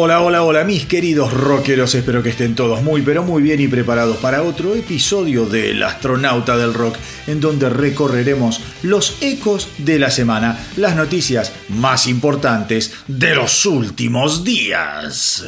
Hola, hola, hola, mis queridos rockeros. Espero que estén todos muy, pero muy bien y preparados para otro episodio del Astronauta del Rock, en donde recorreremos los ecos de la semana, las noticias más importantes de los últimos días.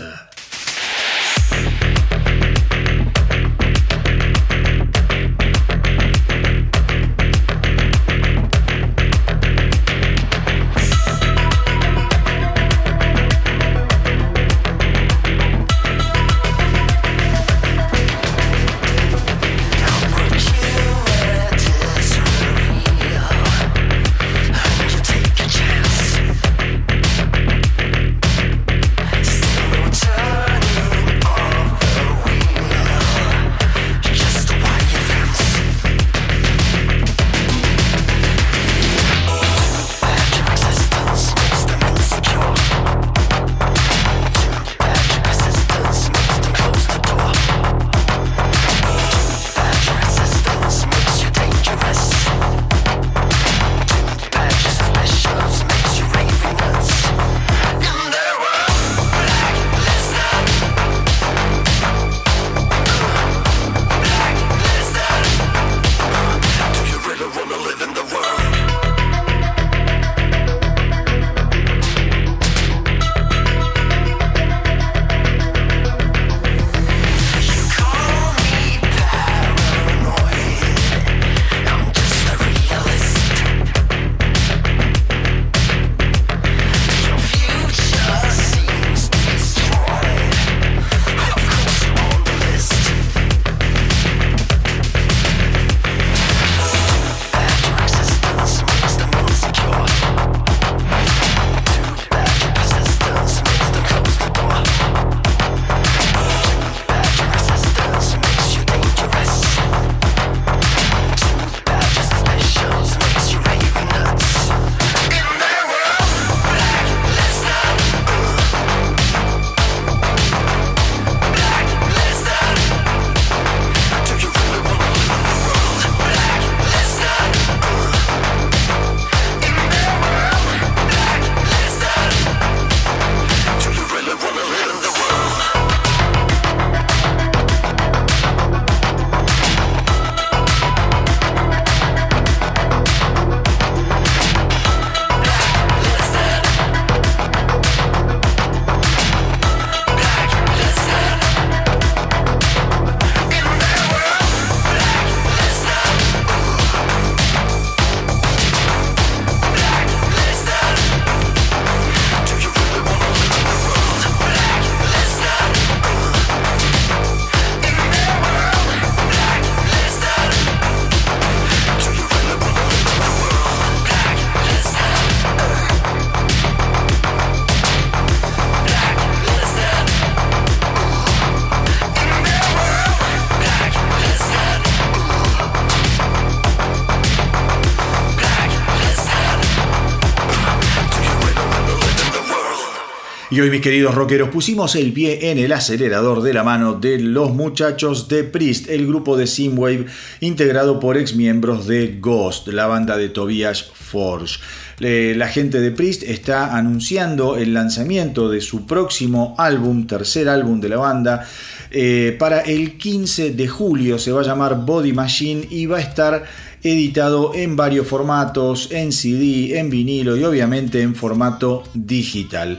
Hoy, mis queridos rockeros, pusimos el pie en el acelerador de la mano de los muchachos de Priest, el grupo de Simwave integrado por ex miembros de Ghost, la banda de Tobias Forge. La gente de Priest está anunciando el lanzamiento de su próximo álbum, tercer álbum de la banda, eh, para el 15 de julio. Se va a llamar Body Machine y va a estar editado en varios formatos, en CD, en vinilo y obviamente en formato digital.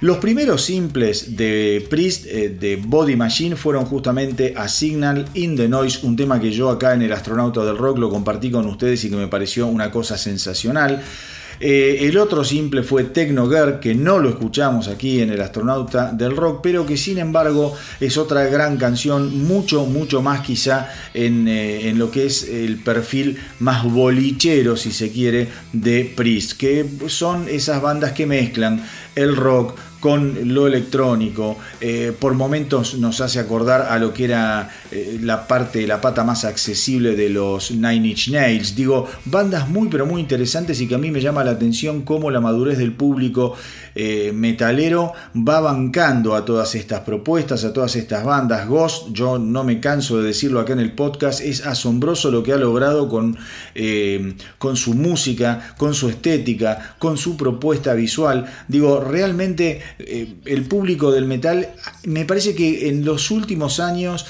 Los primeros simples de Priest eh, de Body Machine fueron justamente A Signal in the Noise, un tema que yo acá en el Astronauta del Rock lo compartí con ustedes y que me pareció una cosa sensacional. Eh, el otro simple fue Techno Girl, que no lo escuchamos aquí en El Astronauta del Rock, pero que sin embargo es otra gran canción, mucho, mucho más quizá en, eh, en lo que es el perfil más bolichero, si se quiere, de Priest, que son esas bandas que mezclan el rock con lo electrónico. Eh, por momentos nos hace acordar a lo que era eh, la parte, la pata más accesible de los Nine Inch Nails. Digo, bandas muy pero muy interesantes y que a mí me llama la atención cómo la madurez del público eh, metalero va bancando a todas estas propuestas, a todas estas bandas. Ghost, yo no me canso de decirlo acá en el podcast, es asombroso lo que ha logrado con, eh, con su música, con su estética, con su propuesta visual. Digo, realmente eh, el público del metal me parece que en los últimos años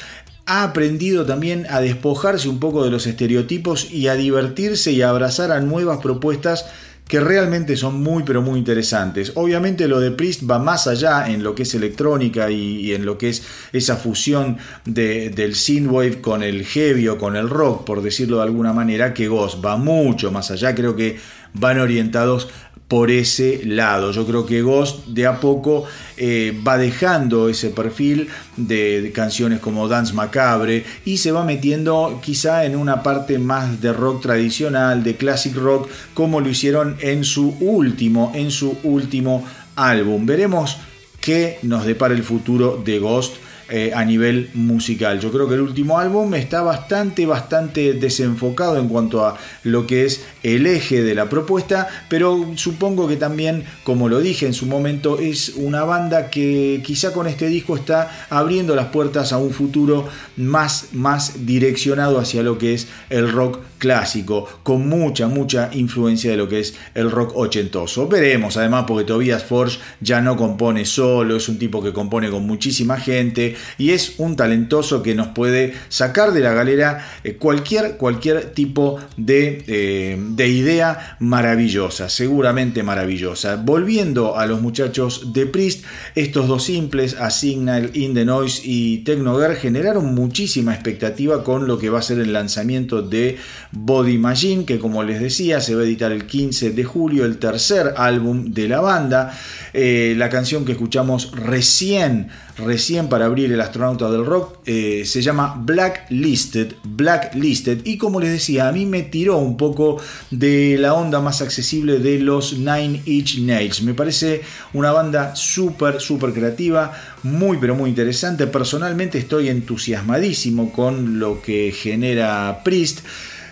ha aprendido también a despojarse un poco de los estereotipos y a divertirse y a abrazar a nuevas propuestas que realmente son muy pero muy interesantes. Obviamente lo de Priest va más allá en lo que es electrónica y, en lo que es esa fusión de, del synthwave con el heavy o con el rock, por decirlo de alguna manera, que Ghost va mucho más allá, creo que van orientados por ese lado. Yo creo que Ghost de a poco eh, va dejando ese perfil de, canciones como Dance Macabre y se va metiendo quizá en una parte más de rock tradicional, de classic rock, como lo hicieron en su último, en su último álbum. Veremos qué nos depara el futuro de Ghost eh, a nivel musical. Yo creo que el último álbum está bastante, bastante desenfocado en cuanto a lo que es el eje de la propuesta, pero supongo que también, como lo dije en su momento, es una banda que quizá con este disco está abriendo las puertas a un futuro más, más direccionado hacia lo que es el rock clásico, con mucha, mucha influencia de lo que es el rock ochentoso. Veremos, además, porque Tobias Forge ya no compone solo, es un tipo que compone con muchísima gente y es un talentoso que nos puede sacar de la galera eh, cualquier, cualquier tipo de, eh, de idea maravillosa, seguramente maravillosa. Volviendo a los muchachos de Priest, estos dos simples, Asignal, In the Noise y Technogar, generaron muchísima expectativa con lo que va a ser el lanzamiento de Body Machine, que como les decía, se va a editar el 15 de julio, el tercer álbum de la banda. Eh, la canción que escuchamos recién, recién para abrir el astronauta del rock, eh, se llama Blacklisted, Blacklisted. Y como les decía, a mí me tiró un poco de la onda más accesible de los Nine Inch Nails. Me parece una banda súper, súper creativa, muy, pero muy interesante. Personalmente estoy entusiasmadísimo con lo que genera Priest.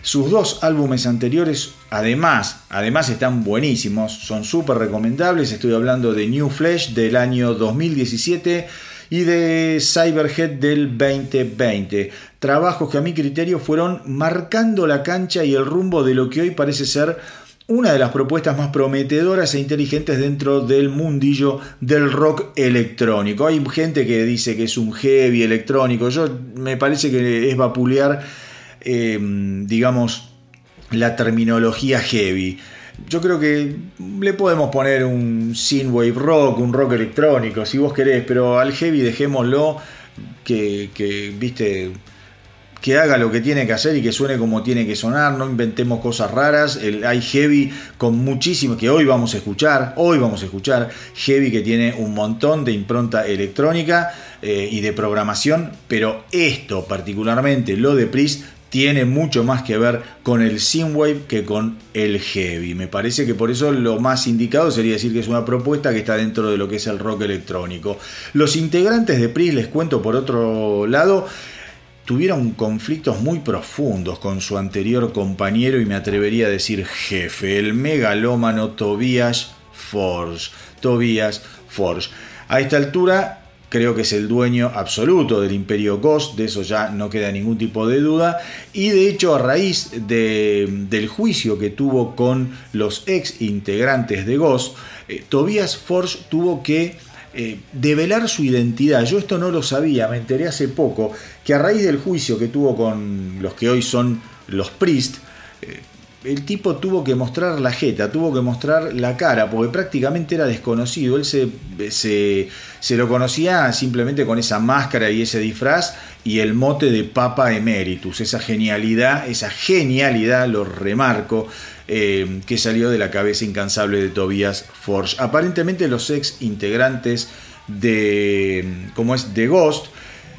Sus dos álbumes anteriores, además, además están buenísimos, son súper recomendables. Estoy hablando de New Flesh del año 2017 y de Cyberhead del 2020. Trabajos que a mi criterio fueron marcando la cancha y el rumbo de lo que hoy parece ser una de las propuestas más prometedoras e inteligentes dentro del mundillo del rock electrónico. Hay gente que dice que es un heavy electrónico, yo me parece que es vapulear Em, digamos, la terminología heavy. Yo creo que le podemos poner un synthwave rock, un rock electrónico, si vos querés, pero al heavy dejémoslo que, viste, que haga lo que tiene que hacer y que suene como tiene que sonar, no inventemos cosas raras. El, hay heavy con muchísimo, que hoy vamos a escuchar, hoy vamos a escuchar, heavy que tiene un montón de impronta electrónica eh, y de programación, pero esto particularmente, lo de Priest, tiene mucho más que ver con el synthwave que con el heavy. Me parece que por eso lo más indicado sería decir que es una propuesta que está dentro de lo que es el rock electrónico. Los integrantes de Priest, les cuento por otro lado, tuvieron conflictos muy profundos con su anterior compañero y me atrevería a decir jefe, el megalómano Tobias Forge. Tobias Forge. A esta altura creo que es el dueño absoluto del imperio Ghost, de eso ya no queda ningún tipo de duda, y de hecho a raíz del juicio que tuvo con los ex integrantes de Ghost, eh, Tobias Forge tuvo que eh, develar su identidad. Yo esto no lo sabía, me enteré hace poco, que a raíz del juicio que tuvo con los que hoy son los Priest, eh, el tipo tuvo que mostrar la jeta, tuvo que mostrar la cara, porque prácticamente era desconocido. Él se, se, lo conocía simplemente con esa máscara y ese disfraz y el mote de Papa Emeritus, esa genialidad, esa genialidad, lo remarco, eh, que salió de la cabeza incansable de Tobias Forge. Aparentemente los ex integrantes de, como es, de Ghost,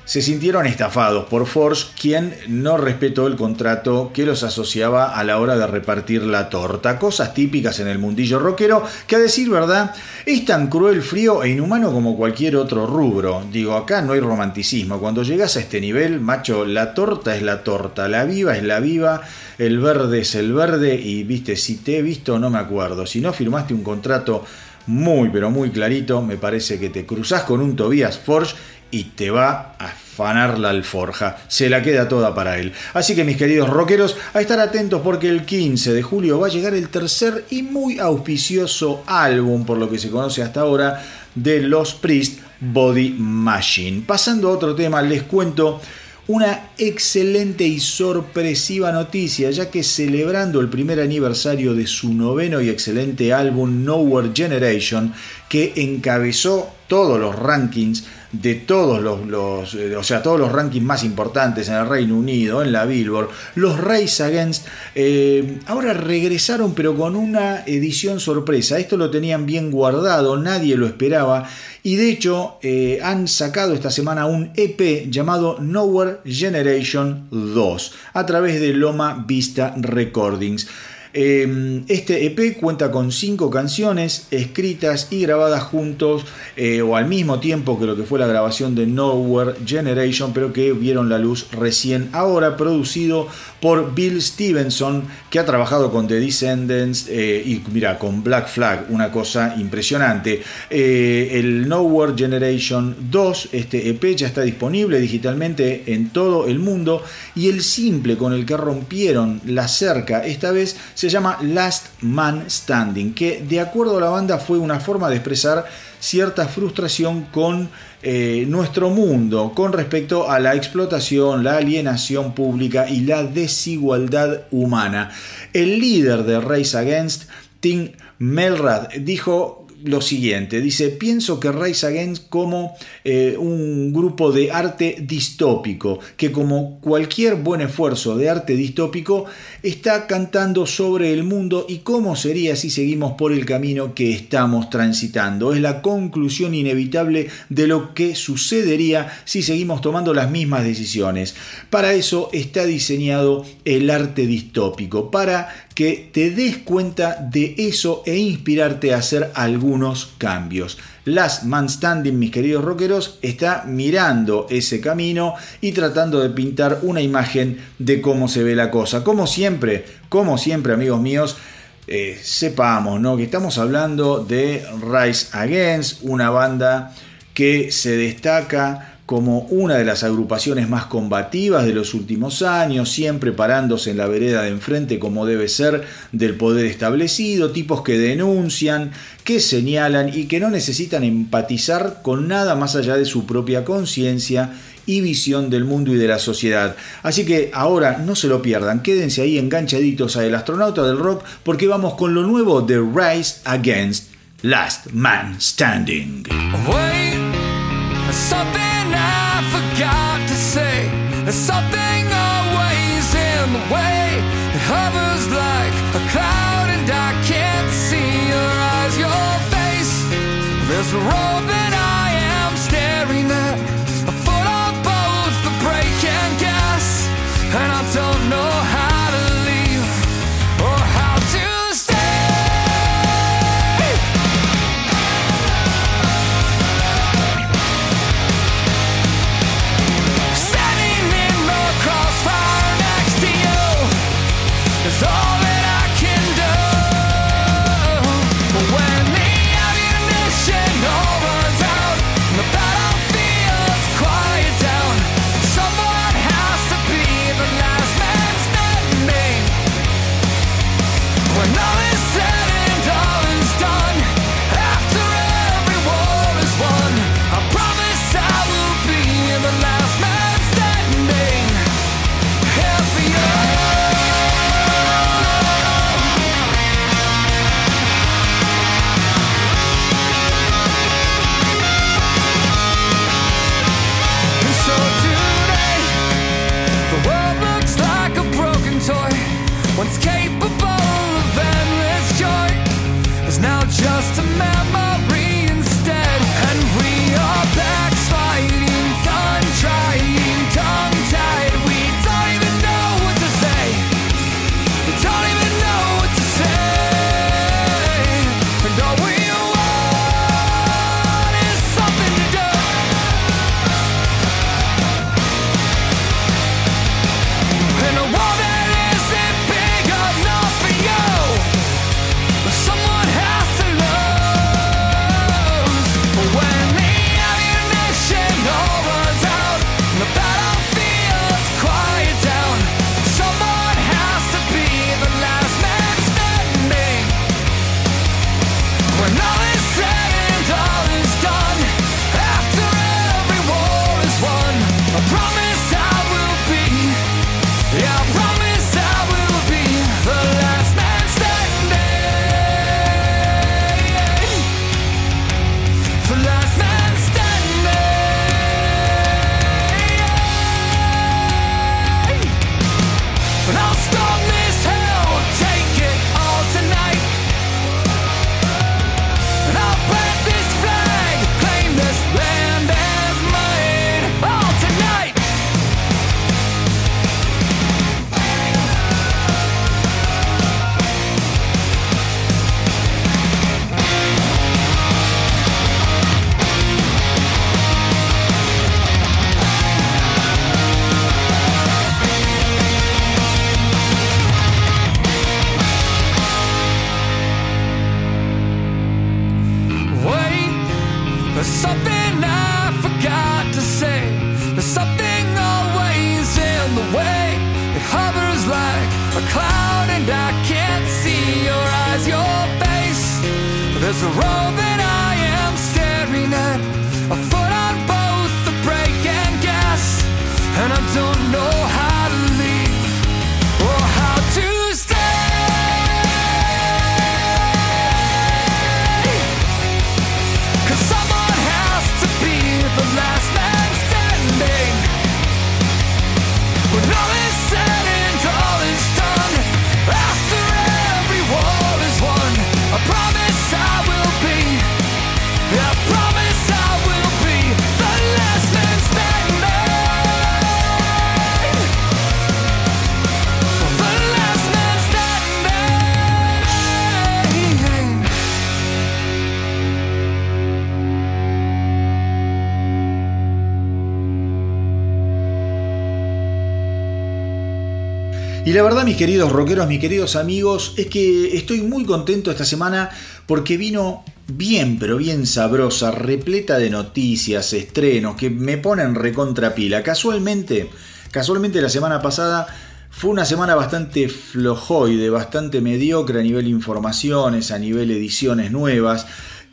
se sintieron estafados por Force, quien no respetó el contrato que los asociaba a la hora de repartir la torta. Cosas típicas en el mundillo rockero que a decir verdad es tan cruel, frío e inhumano como cualquier otro rubro. Digo, acá no hay romanticismo. Cuando llegas a este nivel, macho, la torta es la torta, la viva es la viva, el verde es el verde y viste, si te he visto no me acuerdo. Si no firmaste un contrato muy pero muy clarito, me parece que te cruzas con un Tobias Forge y te va a afanar la alforja, se la queda toda para él. Así que mis queridos rockeros, a estar atentos porque el 15 de julio va a llegar el tercer y muy auspicioso álbum, por lo que se conoce hasta ahora, de los Priest Body Machine. Pasando a otro tema, les cuento una excelente y sorpresiva noticia, ya que celebrando el primer aniversario de su noveno y excelente álbum Nowhere Generation, que encabezó todos los rankings de todos los, eh, o sea, todos los rankings más importantes en el Reino Unido, en la Billboard, los Race Against eh, ahora regresaron pero con una edición sorpresa. Esto lo tenían bien guardado, nadie lo esperaba y de hecho eh, han sacado esta semana un EP llamado Nowhere Generation 2 a través de Loma Vista Recordings. Em, este EP cuenta con cinco canciones escritas y grabadas juntos eh, o al mismo tiempo que lo que fue la grabación de Nowhere Generation, pero que vieron la luz recién ahora, producido por Bill Stevenson, que ha trabajado con The Descendants eh, y mira, con Black Flag, una cosa impresionante. Eh, el Nowhere Generation 2, este EP ya está disponible digitalmente en todo el mundo y el simple con el que rompieron la cerca esta vez se se llama Last Man Standing, que de acuerdo a la banda fue una forma de expresar cierta frustración con eh, nuestro mundo con respecto a la explotación, la alienación pública y la desigualdad humana. El líder de Race Against, Tim Melrad, dijo lo siguiente. Dice, pienso que Rise Against como eh, un grupo de arte distópico, que como cualquier buen esfuerzo de arte distópico, está cantando sobre el mundo y cómo sería si seguimos por el camino que estamos transitando. Es la conclusión inevitable de lo que sucedería si seguimos tomando las mismas decisiones. Para eso está diseñado el arte distópico, para que te des cuenta de eso e inspirarte a hacer algunos cambios. Last Man Standing, mis queridos rockeros, está mirando ese camino y tratando de pintar una imagen de cómo se ve la cosa. Como siempre, como siempre, amigos míos, eh, sepamos ¿no? que estamos hablando de Rise Against, una banda que se destaca como una de las agrupaciones más combativas de los últimos años, siempre parándose en la vereda de enfrente como debe ser del poder establecido, tipos que denuncian, que señalan y que no necesitan empatizar con nada más allá de su propia conciencia y visión del mundo y de la sociedad. Así que ahora no se lo pierdan, quédense ahí enganchaditos a El Astronauta del Rock porque vamos con lo nuevo de Rise Against Last Man Standing. Forgot to say there's something always in the way. It hovers like a cloud, and I can't see your eyes, your face. There's a road that la verdad, mis queridos rockeros, mis queridos amigos, es que estoy muy contento esta semana porque vino bien, pero bien sabrosa, repleta de noticias, estrenos, que me ponen recontrapila. Casualmente, casualmente la semana pasada fue una semana bastante flojoide, bastante mediocre a nivel informaciones, a nivel ediciones nuevas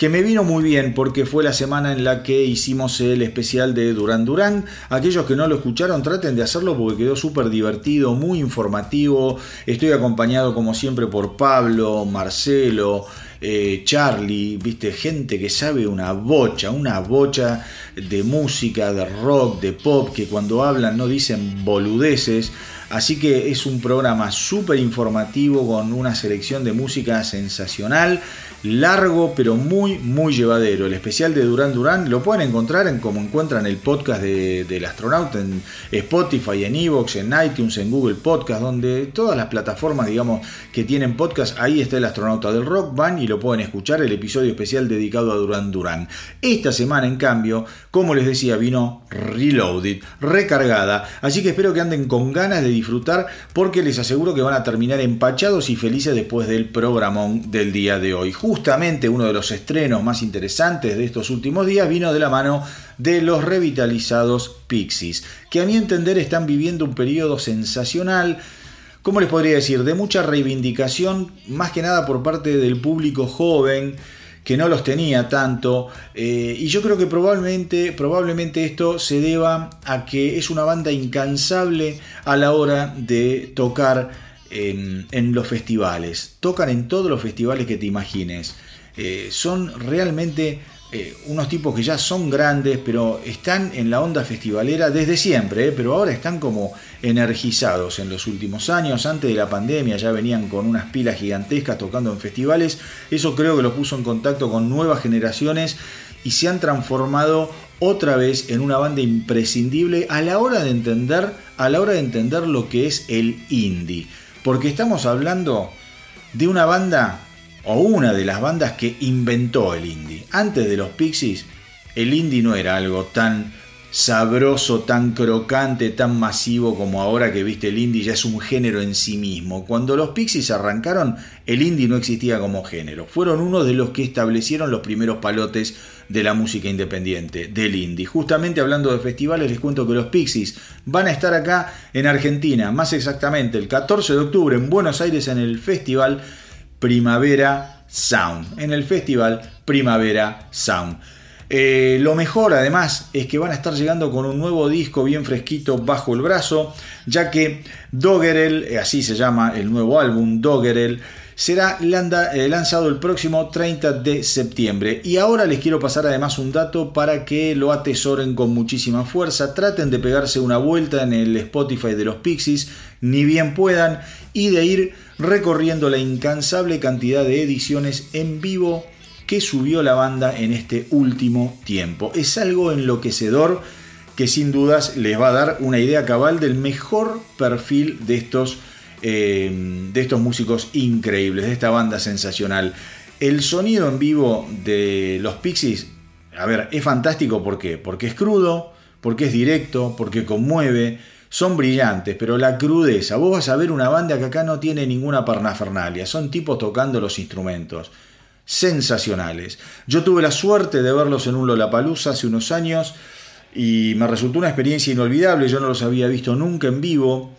que me vino muy bien porque fue la semana en la que hicimos el especial de Durán Durán. Aquellos que no lo escucharon traten de hacerlo porque quedó súper divertido, muy informativo. Estoy acompañado como siempre por Pablo, Marcelo, eh, Charlie, viste, gente que sabe una bocha, una bocha de música, de rock, de pop, que cuando hablan no dicen boludeces. Así que es un programa súper informativo con una selección de música sensacional largo pero muy muy llevadero. El especial de Durán Durán lo pueden encontrar en como encuentran el podcast de, del astronauta en Spotify, en Evox, en iTunes, en Google Podcast, donde todas las plataformas digamos que tienen podcast, ahí está el astronauta del rock, van y lo pueden escuchar el episodio especial dedicado a Durán Durán. Esta semana en cambio, como les decía, vino reloaded, recargada, así que espero que anden con ganas de disfrutar porque les aseguro que van a terminar empachados y felices después del programón del día de hoy justamente uno de los estrenos más interesantes de estos últimos días vino de la mano de los revitalizados Pixies, que a mi entender están viviendo un periodo sensacional, ¿cómo les podría decir? De mucha reivindicación, más que nada por parte del público joven, que no los tenía tanto, eh, y yo creo que probablemente, probablemente esto se deba a que es una banda incansable a la hora de tocar en, los festivales, tocan en todos los festivales que te imagines. Eh, son realmente eh, unos tipos que ya son grandes, pero están en la onda festivalera desde siempre, eh, pero ahora están como energizados en los últimos años. Antes de la pandemia ya venían con unas pilas gigantescas tocando en festivales. Eso creo que los puso en contacto con nuevas generaciones y se han transformado otra vez en una banda imprescindible a la hora de entender, a la hora de entender lo que es el indie porque estamos hablando de una banda o una de las bandas que inventó el indie. Antes de los Pixies, el indie no era algo tan sabroso, tan crocante, tan masivo como ahora que viste el indie ya es un género en sí mismo. Cuando los Pixies arrancaron, el indie no existía como género. Fueron uno de los que establecieron los primeros palotes de la música independiente, del indie. Justamente hablando de festivales, les cuento que los Pixies van a estar acá en Argentina, más exactamente el 14 de octubre en Buenos Aires en el festival Primavera Sound. En el festival Primavera Sound. Eh, lo mejor además es que van a estar llegando con un nuevo disco bien fresquito bajo el brazo, ya que Doggerel, eh, así se llama el nuevo álbum Doggerel, será eh, lanzado el próximo 30 de septiembre. Y ahora les quiero pasar además un dato para que lo atesoren con muchísima fuerza. Traten de pegarse una vuelta en el Spotify de los Pixies, ni bien puedan, y de ir recorriendo la incansable cantidad de ediciones en vivo que subió la banda en este último tiempo. Es algo enloquecedor que sin dudas les va a dar una idea cabal del mejor perfil de estos, eh, de estos músicos increíbles, de esta banda sensacional. El sonido en vivo de los Pixies, a ver, es fantástico ¿por qué? porque es crudo, porque es directo, porque conmueve, son brillantes, pero la crudeza, vos vas a ver una banda que acá no tiene ninguna parnafernalia, son tipos tocando los instrumentos sensacionales. Yo tuve la suerte de verlos en un Lollapalooza hace unos años y me resultó una experiencia inolvidable, yo no los había visto nunca en vivo.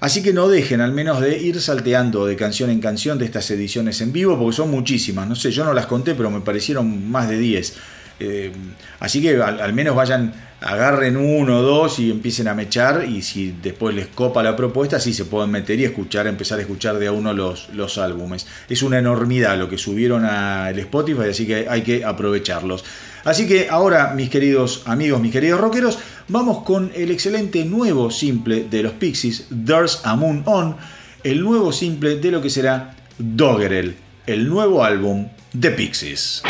Así que no dejen al menos de ir salteando de canción en canción de estas ediciones en vivo, porque son muchísimas. No sé, yo no las conté, pero me parecieron más de 10. Eh, así que al, menos vayan, agarren uno o dos y empiecen a mechar. Y si después les copa la propuesta, sí se pueden meter y escuchar, empezar a escuchar de a uno los, los álbumes. Es una enormidad lo que subieron al Spotify, así que hay que aprovecharlos. Así que ahora, mis queridos amigos, mis queridos rockeros, vamos con el excelente nuevo simple de los Pixies, There's a Moon On, el nuevo simple de lo que será Doggerel, el nuevo álbum de Pixies.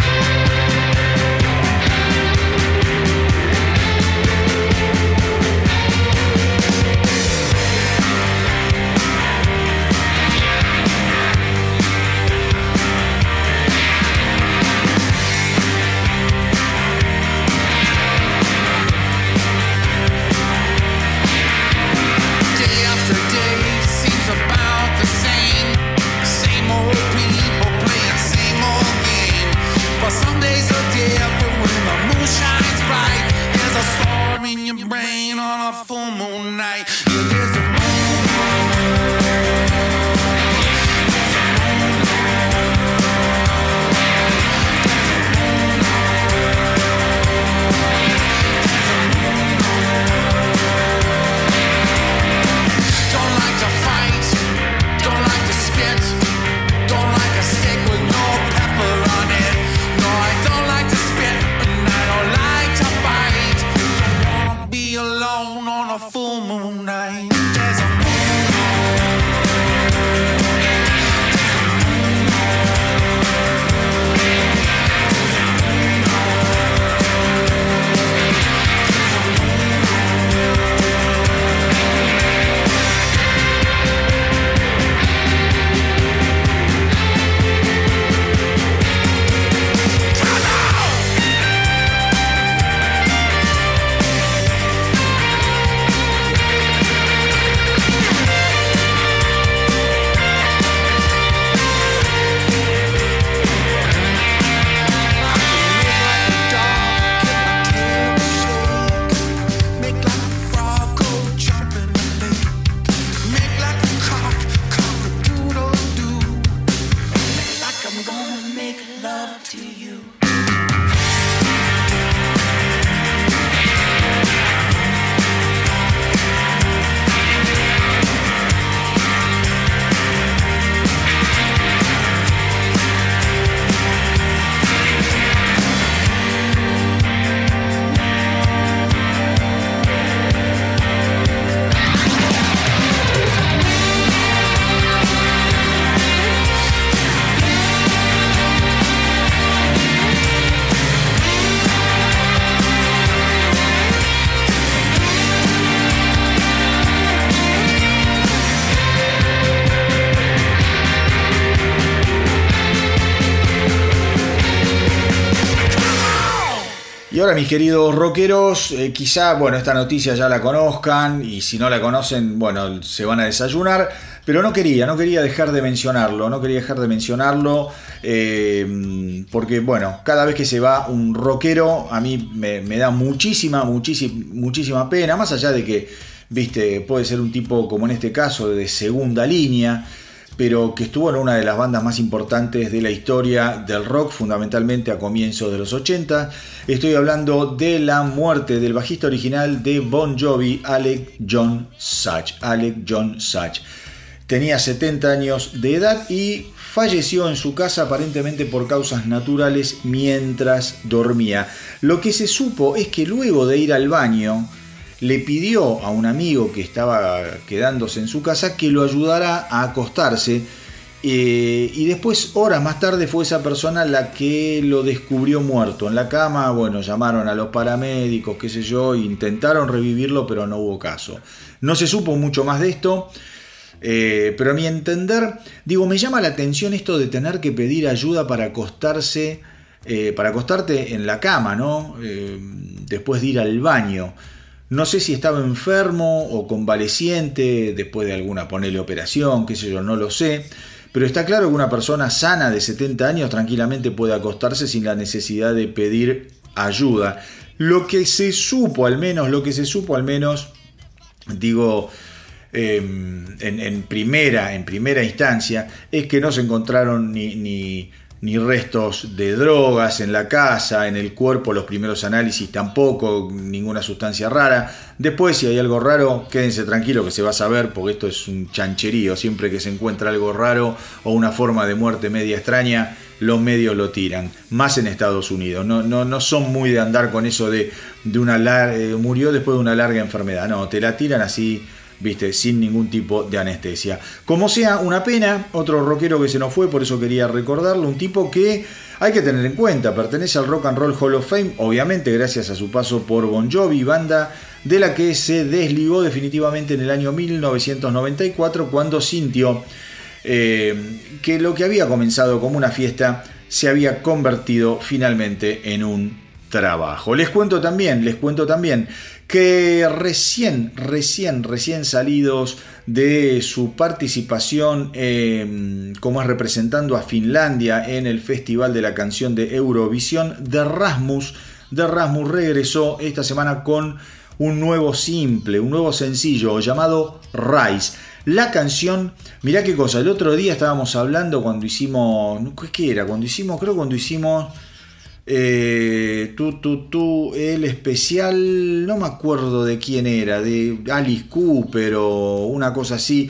Mis queridos rockeros, eh, quizá, bueno, esta noticia ya la conozcan y si no la conocen, bueno, se van a desayunar, pero no quería, no quería dejar de mencionarlo, no quería dejar de mencionarlo, eh, porque, bueno, cada vez que se va un rockero, a mí me, me da muchísima, muchísima, muchísima pena, más allá de que, viste, puede ser un tipo como en este caso de segunda línea, pero que estuvo en una de las bandas más importantes de la historia del rock, fundamentalmente a comienzos de los 80. Estoy hablando de la muerte del bajista original de Bon Jovi, Alec John Such. Alec John Such. Tenía 70 años de edad y falleció en su casa aparentemente por causas naturales mientras dormía. Lo que se supo es que luego de ir al baño, le pidió a un amigo que estaba quedándose en su casa que lo ayudara a acostarse. Eh, y después, horas más tarde, fue esa persona la que lo descubrió muerto en la cama. Bueno, llamaron a los paramédicos, qué sé yo, intentaron revivirlo, pero no hubo caso. No se supo mucho más de esto. Eh, pero a mi entender, digo, me llama la atención esto de tener que pedir ayuda para acostarse, eh, para acostarte en la cama, ¿no? después de ir al baño. No sé si estaba enfermo o convaleciente después de alguna ponele operación, qué sé yo, no lo sé. Pero está claro que una persona sana de 70 años tranquilamente puede acostarse sin la necesidad de pedir ayuda. Lo que se supo al menos, lo que se supo al menos, digo, em, en, primera, en primera instancia es que no se encontraron ni, ni, ni, restos de drogas en la casa, en el cuerpo, los primeros análisis tampoco, ninguna sustancia rara. Después, si hay algo raro, quédense tranquilos que se va a saber, porque esto es un chancherío. Siempre que se encuentra algo raro o una forma de muerte media extraña, los medios lo tiran, más en Estados Unidos. No, no, no son muy de andar con eso de, de una eh, murió después de una larga enfermedad. No, te la tiran así, viste, sin ningún tipo de anestesia. Como sea, una pena, otro rockero que se nos fue, por eso quería recordarlo, un tipo que hay que tener en cuenta, pertenece al Rock and Roll Hall of Fame, obviamente gracias a su paso por Bon Jovi, banda de la que se desligó definitivamente en el año 1994 cuando sintió eh, que lo que había comenzado como una fiesta se había convertido finalmente en un trabajo. Les cuento también, les cuento también que recién, recién, recién salidos de su participación como es representando a Finlandia en el Festival de la Canción de Eurovisión, de Rasmus, de regresó esta semana con un nuevo simple, un nuevo sencillo llamado Rise. La canción, mirá qué cosa, el otro día estábamos hablando cuando hicimos, ¿qué era? Cuando hicimos, creo cuando hicimos eh, tú, tú, tú, el especial, no me acuerdo de quién era, de Alice Cooper o una cosa así.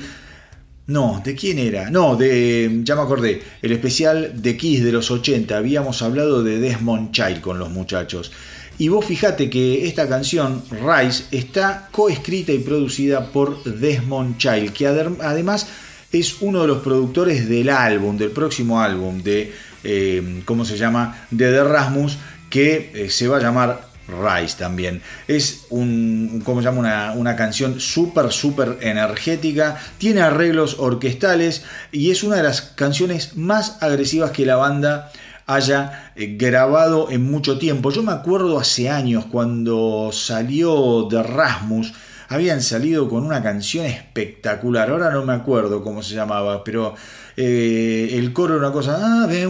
No, ¿de quién era? No, de, ya me acordé, el especial de Kiss de los 80. Habíamos hablado de Desmond Child con los muchachos. Y vos fijate que esta canción, Rise, está coescrita y producida por Desmond Child, que además es uno de los productores del álbum, del próximo álbum de, eh, ¿cómo se llama?, de The Rasmus, que eh, se va a llamar Rise también. Es un, ¿cómo? Una, una canción súper, súper energética, tiene arreglos orquestales y es una de las canciones más agresivas que la banda haya eh, grabado en mucho tiempo. Yo me acuerdo hace años cuando salió de Rasmus, habían salido con una canción espectacular, ahora no me acuerdo cómo se llamaba, pero eh, el coro era una cosa, me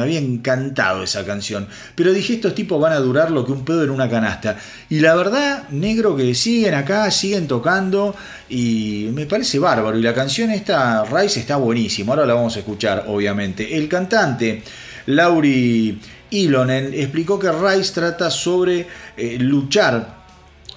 había encantado esa canción, pero dije, estos tipos van a durar lo que un pedo en una canasta, y la verdad, negro que siguen acá, siguen tocando, y me parece bárbaro, y la canción esta, Rice, está buenísima, ahora la vamos a escuchar, obviamente. El cantante, Lauri Ilonen, explicó que Rice trata sobre eh, luchar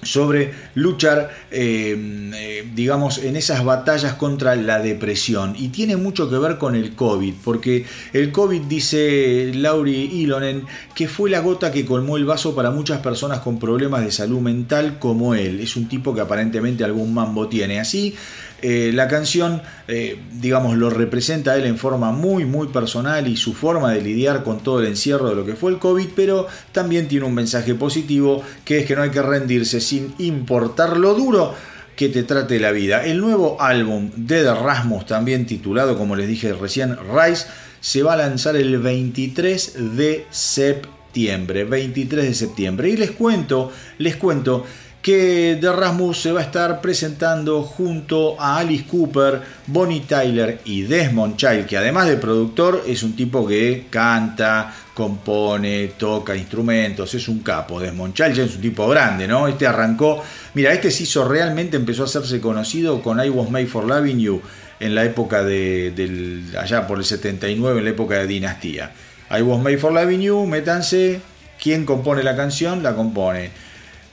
sobre luchar, eh, eh, digamos, en esas batallas contra la depresión. Y tiene mucho que ver con el COVID, porque el COVID, dice Lauri Ilonen, que fue la gota que colmó el vaso para muchas personas con problemas de salud mental como él. Es un tipo que aparentemente algún mambo tiene. Así, eh, la canción, eh, digamos, lo representa a él en forma muy, muy personal y su forma de lidiar con todo el encierro de lo que fue el COVID, pero también tiene un mensaje positivo que es que no hay que rendirse sin importar lo duro que te trate la vida. El nuevo álbum de The Rasmus, también titulado, como les dije recién, Rise, se va a lanzar el 23 de septiembre. 23 de septiembre. Y les cuento, les cuento que The Rasmus se va a estar presentando junto a Alice Cooper, Bonnie Tyler y Desmond Child, que además de productor es un tipo que canta, compone, toca instrumentos, es un capo. Desmond Child ya es un tipo grande, ¿no? Este arrancó, mira, este se hizo realmente, empezó a hacerse conocido con I Was Made for Loving You en la época de, allá por el 79, en la época de Dinastía. I Was Made for Loving You, métanse, ¿quién compone la canción? La compone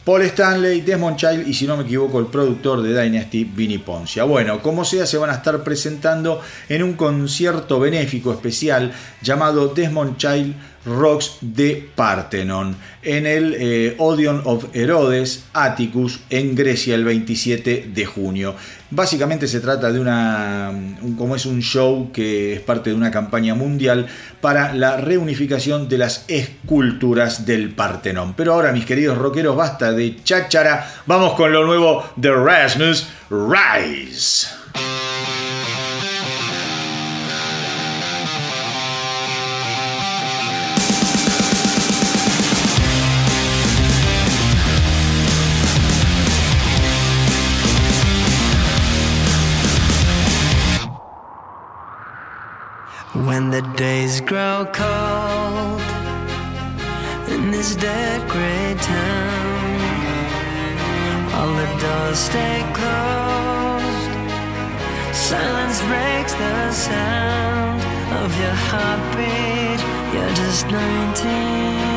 Paul Stanley, Desmond Child y si no me equivoco el productor de Dynasty, Vinny Poncia. Bueno, como sea, se van a estar presentando en un concierto benéfico especial llamado Desmond Child Rocks de Parthenon en el eh, Odeon of Herodes Atticus en Grecia el 27 de junio. Básicamente se trata de una, como es un show que es parte de una campaña mundial para la reunificación de las esculturas del Partenón. Pero ahora, mis queridos rockeros, basta de cháchara, vamos con lo nuevo de Rasmus Rise. The days grow cold in this dead gray town, all the doors stay closed. Silence breaks the sound of your heartbeat. You're just 19,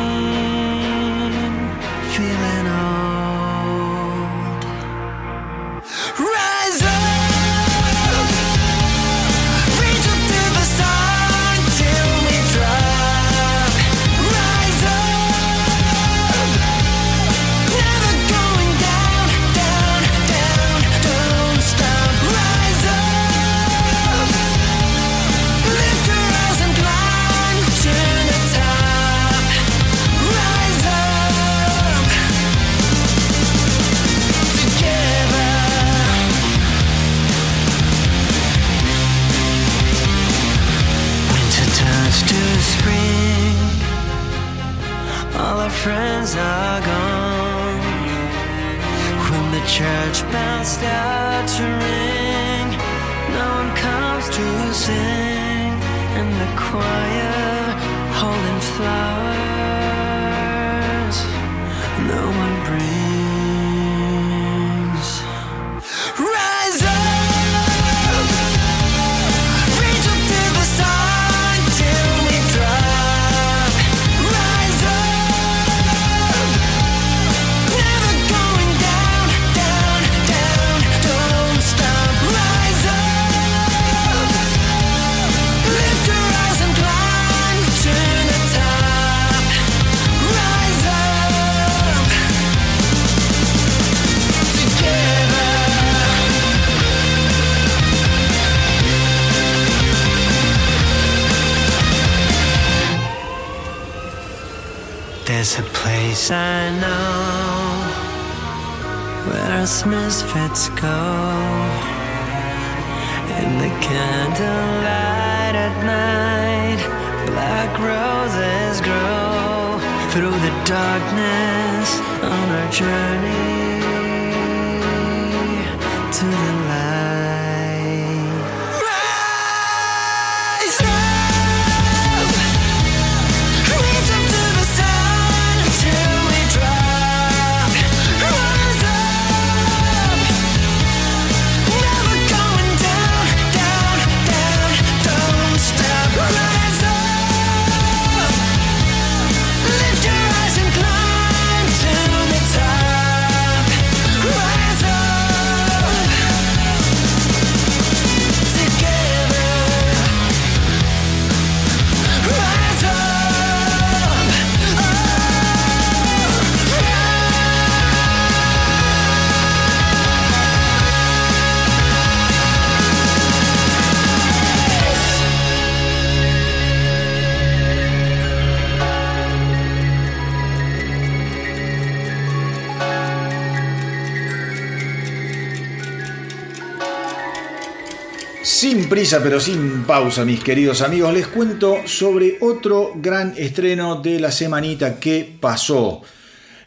friends are gone. When the church bells start to ring, no one comes to sing. And the choir holding flowers, There's a place I know where us misfits go. In the candlelight at night, black roses grow through the darkness on our journey to the light. Prisa pero sin pausa, mis queridos amigos, les cuento sobre otro gran estreno de la semanita que pasó.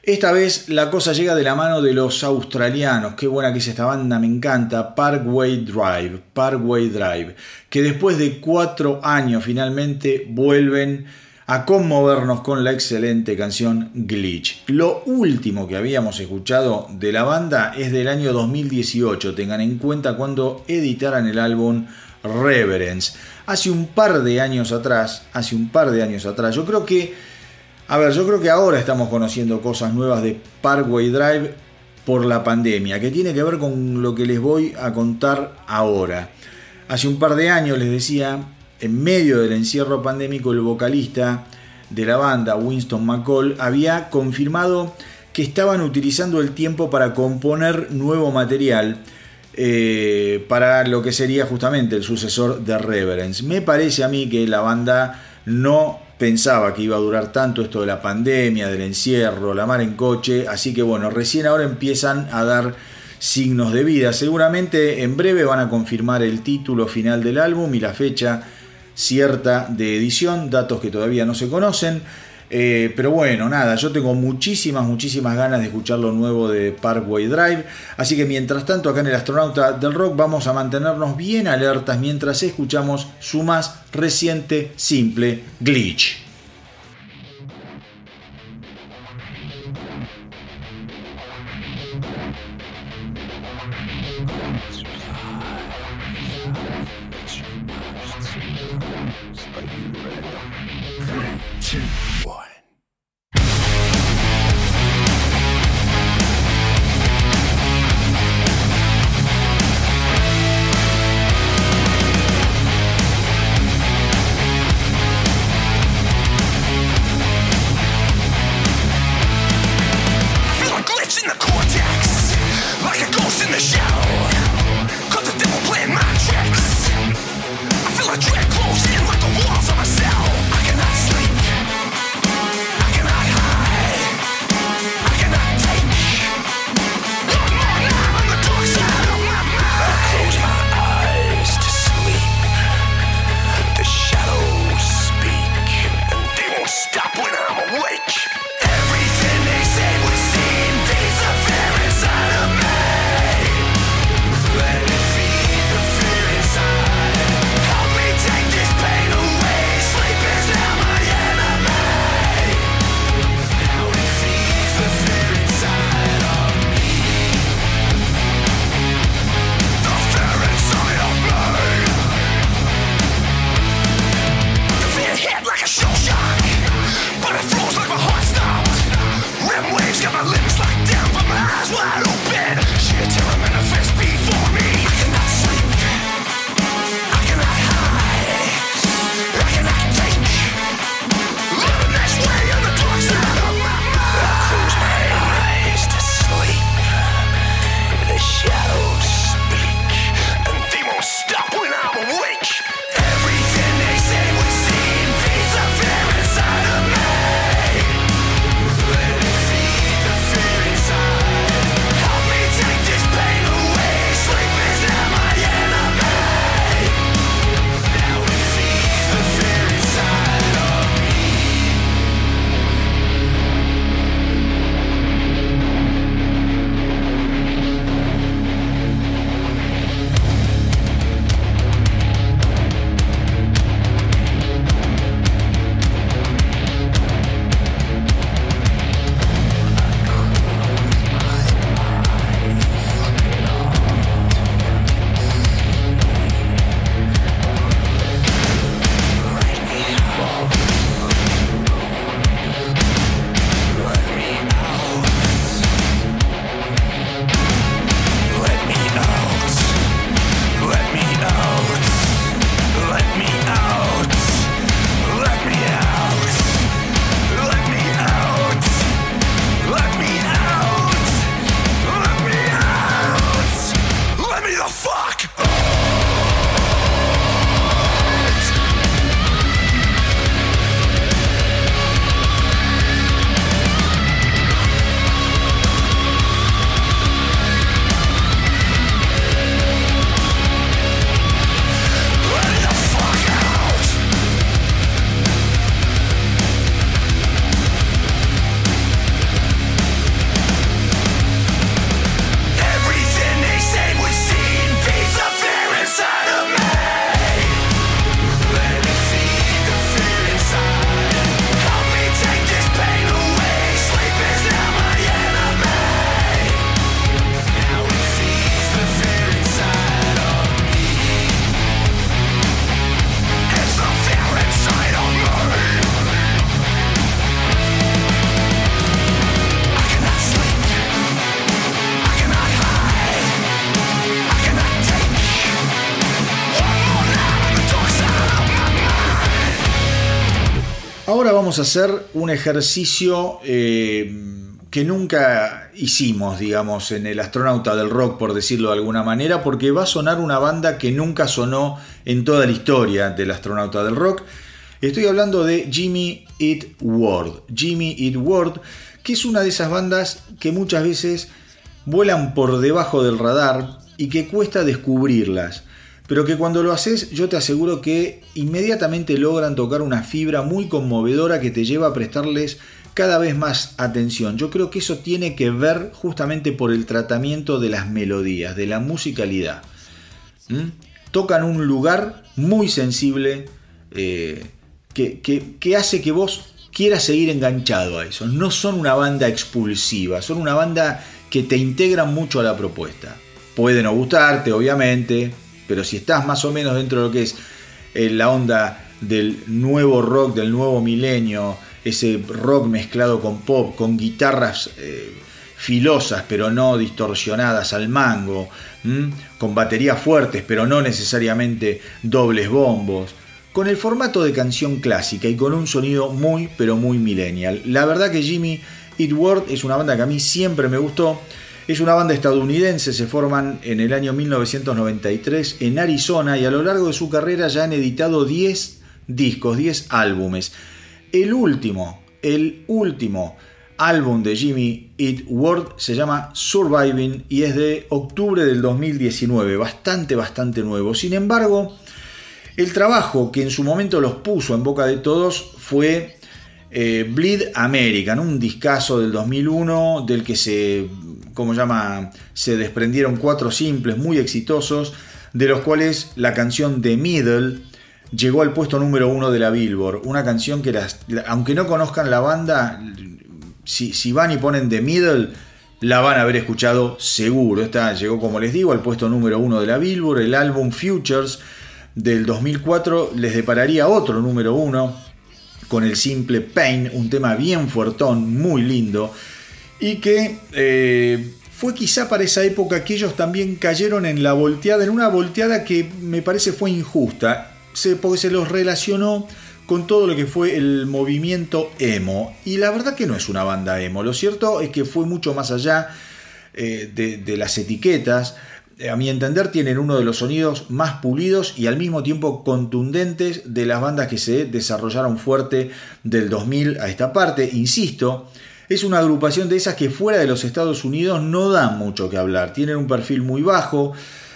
Esta vez la cosa llega de la mano de los australianos. Qué buena que es esta banda, me encanta. Parkway Drive, Parkway Drive, que después de cuatro años finalmente vuelven a conmovernos con la excelente canción Glitch. Lo último que habíamos escuchado de la banda es del año 2018, tengan en cuenta cuando editaran el álbum Reverence. Hace un par de años atrás, hace un par de años atrás, yo creo que, a ver, yo creo que ahora estamos conociendo cosas nuevas de Parkway Drive por la pandemia, que tiene que ver con lo que les voy a contar ahora. Hace un par de años les decía, en medio del encierro pandémico, el vocalista de la banda, Winston McCall, había confirmado que estaban utilizando el tiempo para componer nuevo material eh, para lo que sería justamente el sucesor de Reverence. Me parece a mí que la banda no pensaba que iba a durar tanto esto de la pandemia, del encierro, la mar en coche, así que bueno, recién ahora empiezan a dar signos de vida. Seguramente en breve van a confirmar el título final del álbum y la fecha cierta de edición, datos que todavía no se conocen. Eh, pero bueno, nada, yo tengo muchísimas, muchísimas ganas de escuchar lo nuevo de Parkway Drive. Así que mientras tanto, acá en el Astronauta del Rock vamos a mantenernos bien alertas mientras escuchamos su más reciente simple glitch. Hacer un ejercicio eh, que nunca hicimos, digamos, en el astronauta del rock, por decirlo de alguna manera, porque va a sonar una banda que nunca sonó en toda la historia del astronauta del rock. Estoy hablando de Jimmy Eat World. Jimmy Eat World, que es una de esas bandas que muchas veces vuelan por debajo del radar y que cuesta descubrirlas pero que cuando lo haces yo te aseguro que inmediatamente logran tocar una fibra muy conmovedora que te lleva a prestarles cada vez más atención. Yo creo que eso tiene que ver justamente por el tratamiento de las melodías, de la musicalidad. Tocan un lugar muy sensible eh, que, que hace que vos quieras seguir enganchado a eso. No son una banda expulsiva, son una banda que te integra mucho a la propuesta. puede no gustarte, obviamente, pero si estás más o menos dentro de lo que es eh, la onda del nuevo rock, del nuevo milenio, ese rock mezclado con pop, con guitarras eh, filosas pero no distorsionadas al mango, con baterías fuertes pero no necesariamente dobles bombos, con el formato de canción clásica y con un sonido muy pero muy millennial. La verdad que Jimmy Eat World es una banda que a mí siempre me gustó. Es una banda estadounidense, se forman en el año 1993 en Arizona y a lo largo de su carrera ya han editado 10 discos, 10 álbumes. El último, el último álbum de Jimmy Eat World se llama Surviving y es de octubre del 2019, bastante, bastante nuevo. Sin embargo, el trabajo que en su momento los puso en boca de todos fue eh, Bleed American, un discazo del 2001 del que se, como llama, se desprendieron cuatro simples muy exitosos, de los cuales la canción The Middle llegó al puesto número uno de la Billboard. Una canción que, las, aunque no conozcan la banda, si, si, van y ponen The Middle, la van a haber escuchado seguro. Esta llegó, como les digo, al puesto número uno de la Billboard. El álbum Futures del 2004 les depararía otro número uno con el simple Pain, un tema bien fuertón, muy lindo, y que eh, fue quizá para esa época que ellos también cayeron en la volteada, en una volteada que me parece fue injusta, porque se los relacionó con todo lo que fue el movimiento emo. Y la verdad que no es una banda emo, lo cierto es que fue mucho más allá eh, de, de las etiquetas a mi entender, tienen uno de los sonidos más pulidos y al mismo tiempo contundentes de las bandas que se desarrollaron fuerte del 2000 a esta parte. Insisto, es una agrupación de esas que fuera de los Estados Unidos no dan mucho que hablar. Tienen un perfil muy bajo,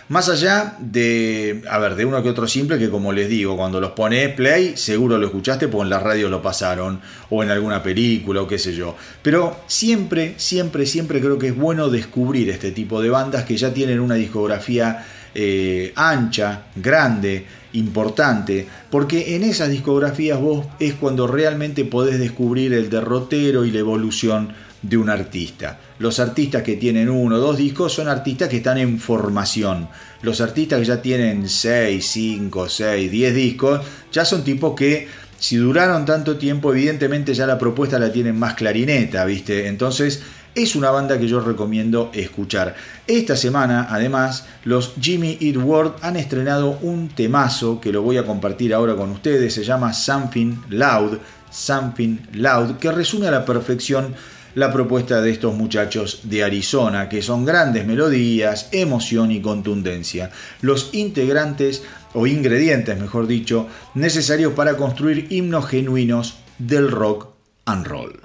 más allá de, a ver, de uno que otro simple que como les digo, cuando los pone play, seguro lo escuchaste porque en la radio lo pasaron, o en alguna película, o qué sé yo. Pero siempre, siempre, siempre creo que es bueno descubrir este tipo de bandas que ya tienen una discografía eh, ancha, grande, importante, porque en esas discografías vos es cuando realmente podés descubrir el derrotero y la evolución de un artista. Los artistas que tienen uno o dos discos son artistas que están en formación. Los artistas que ya tienen 6, 5, 6, 10 discos, ya son tipos que si duraron tanto tiempo, evidentemente ya la propuesta la tienen más clarineta, ¿viste? Entonces es una banda que yo recomiendo escuchar. Esta semana, además, los Jimmy Eat World han estrenado un temazo que lo voy a compartir ahora con ustedes. Se llama Something Loud, Something Loud, que resume a la perfección la propuesta de estos muchachos de Arizona, que son grandes melodías, emoción y contundencia. Los integrantes, o ingredientes mejor dicho, necesarios para construir himnos genuinos del rock and roll.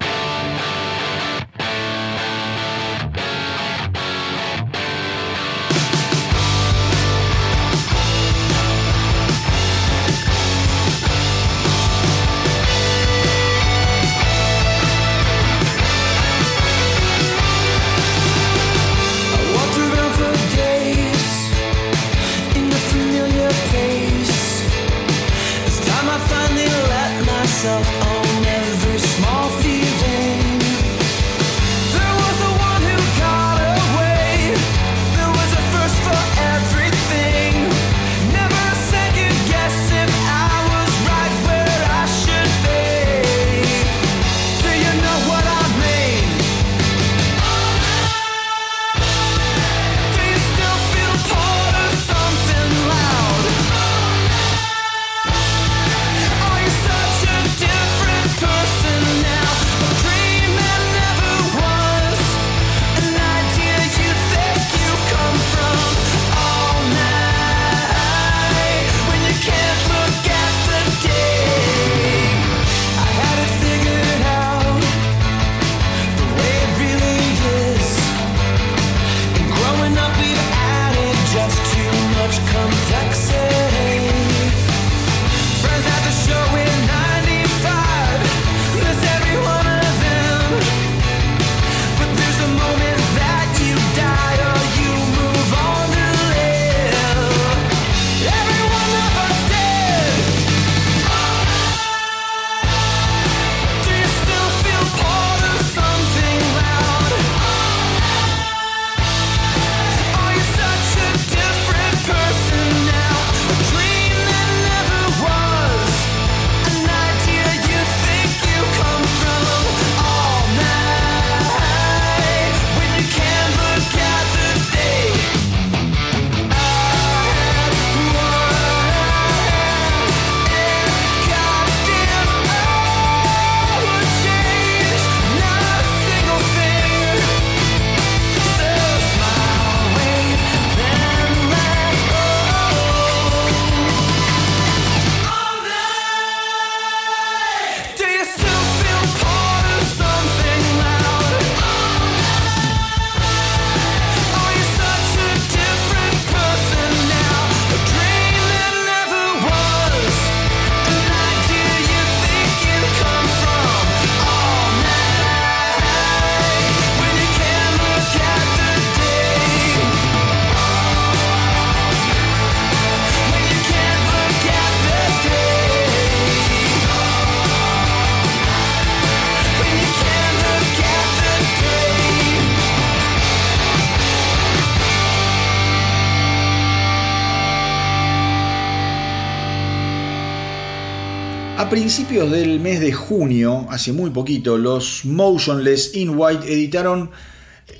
Principios del mes de junio, hace muy poquito, los Motionless in White editaron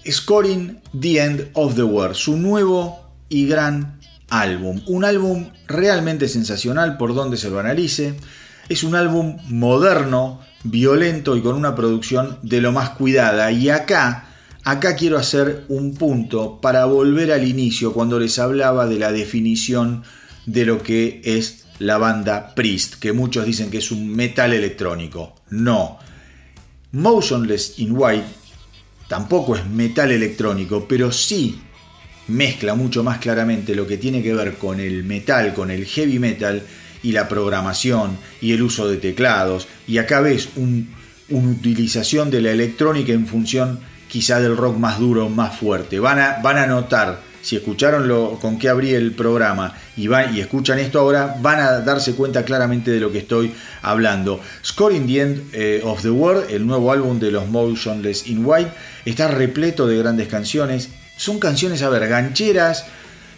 Scoring the End of the World, su nuevo y gran álbum. Un álbum realmente sensacional por donde se lo analice. Es un álbum moderno, violento y con una producción de lo más cuidada. Y acá, acá quiero hacer un punto para volver al inicio cuando les hablaba de la definición de lo que es la banda Priest, que muchos dicen que es un metal electrónico. No. Motionless in White tampoco es metal electrónico, pero sí mezcla mucho más claramente lo que tiene que ver con el metal, con el heavy metal y la programación y el uso de teclados. Y acá ves una utilización de la electrónica en función quizá del rock más duro, más fuerte. Van a, van a notar si escucharon lo, con qué abrí el programa y, van, y escuchan esto ahora, van a darse cuenta claramente de lo que estoy hablando. Scoring the End eh, of the World, el nuevo álbum de los Motionless in White, está repleto de grandes canciones. Son canciones, a ver, gancheras.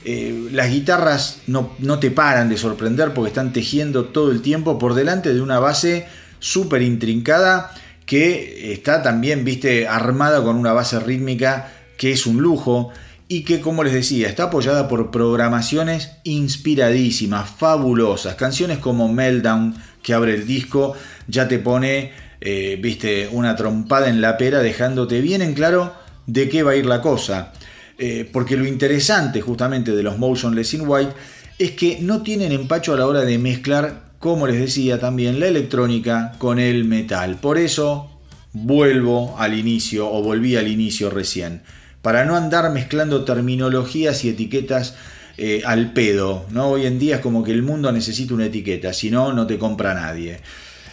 Eh, las guitarras no, no te paran de sorprender porque están tejiendo todo el tiempo por delante de una base súper intrincada que está también, viste, armada con una base rítmica que es un lujo y que, como les decía, está apoyada por programaciones inspiradísimas, fabulosas. Canciones como Meltdown, que abre el disco, ya te pone, eh, viste, una trompada en la pera, dejándote bien en claro de qué va a ir la cosa. Eh, porque lo interesante justamente de los Motionless in White es que no tienen empacho a la hora de mezclar, como les decía también, la electrónica con el metal. Por eso vuelvo al inicio o volví al inicio recién para no andar mezclando terminologías y etiquetas eh, al pedo. ¿no? Hoy en día es como que el mundo necesita una etiqueta, si no, no te compra nadie.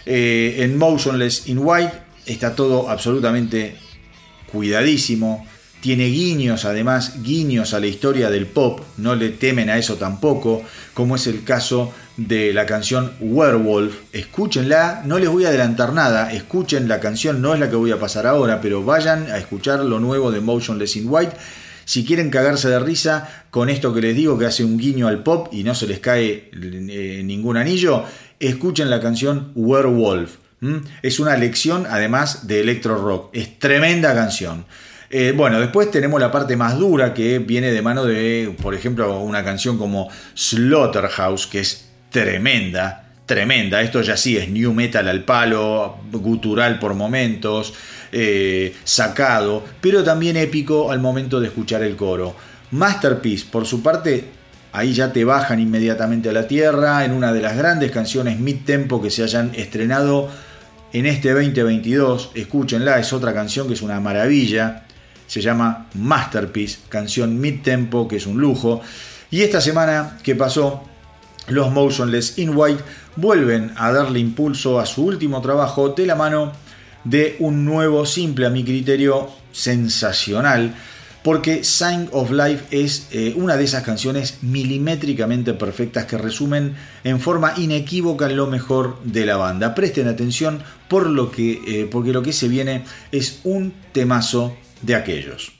Eh, en Motionless in White está todo absolutamente cuidadísimo. Tiene guiños, además, guiños a la historia del pop, no le temen a eso tampoco, como es el caso de la canción Werewolf. Escúchenla, no les voy a adelantar nada, escuchen la canción, no es la que voy a pasar ahora, pero vayan a escuchar lo nuevo de Motionless in White. Si quieren cagarse de risa con esto que les digo que hace un guiño al pop y no se les cae eh, ningún anillo, escuchen la canción Werewolf. Es una lección además de electro rock, es tremenda canción. Eh, bueno, después tenemos la parte más dura que viene de mano de, por ejemplo, una canción como Slaughterhouse, que es tremenda, tremenda. Esto ya sí es new metal al palo, gutural por momentos, eh, sacado, pero también épico al momento de escuchar el coro. Masterpiece, por su parte, ahí ya te bajan inmediatamente a la tierra en una de las grandes canciones mid-tempo que se hayan estrenado en este 2022. Escúchenla, es otra canción que es una maravilla se llama Masterpiece, canción mid-tempo, que es un lujo. Y esta semana que pasó, los Motionless in White vuelven a darle impulso a su último trabajo de la mano de un nuevo, simple a mi criterio, sensacional, porque Sign of Life es eh, una de esas canciones milimétricamente perfectas que resumen en forma inequívoca lo mejor de la banda. Presten atención por lo que, eh, porque lo que se viene es un temazo de aquellos.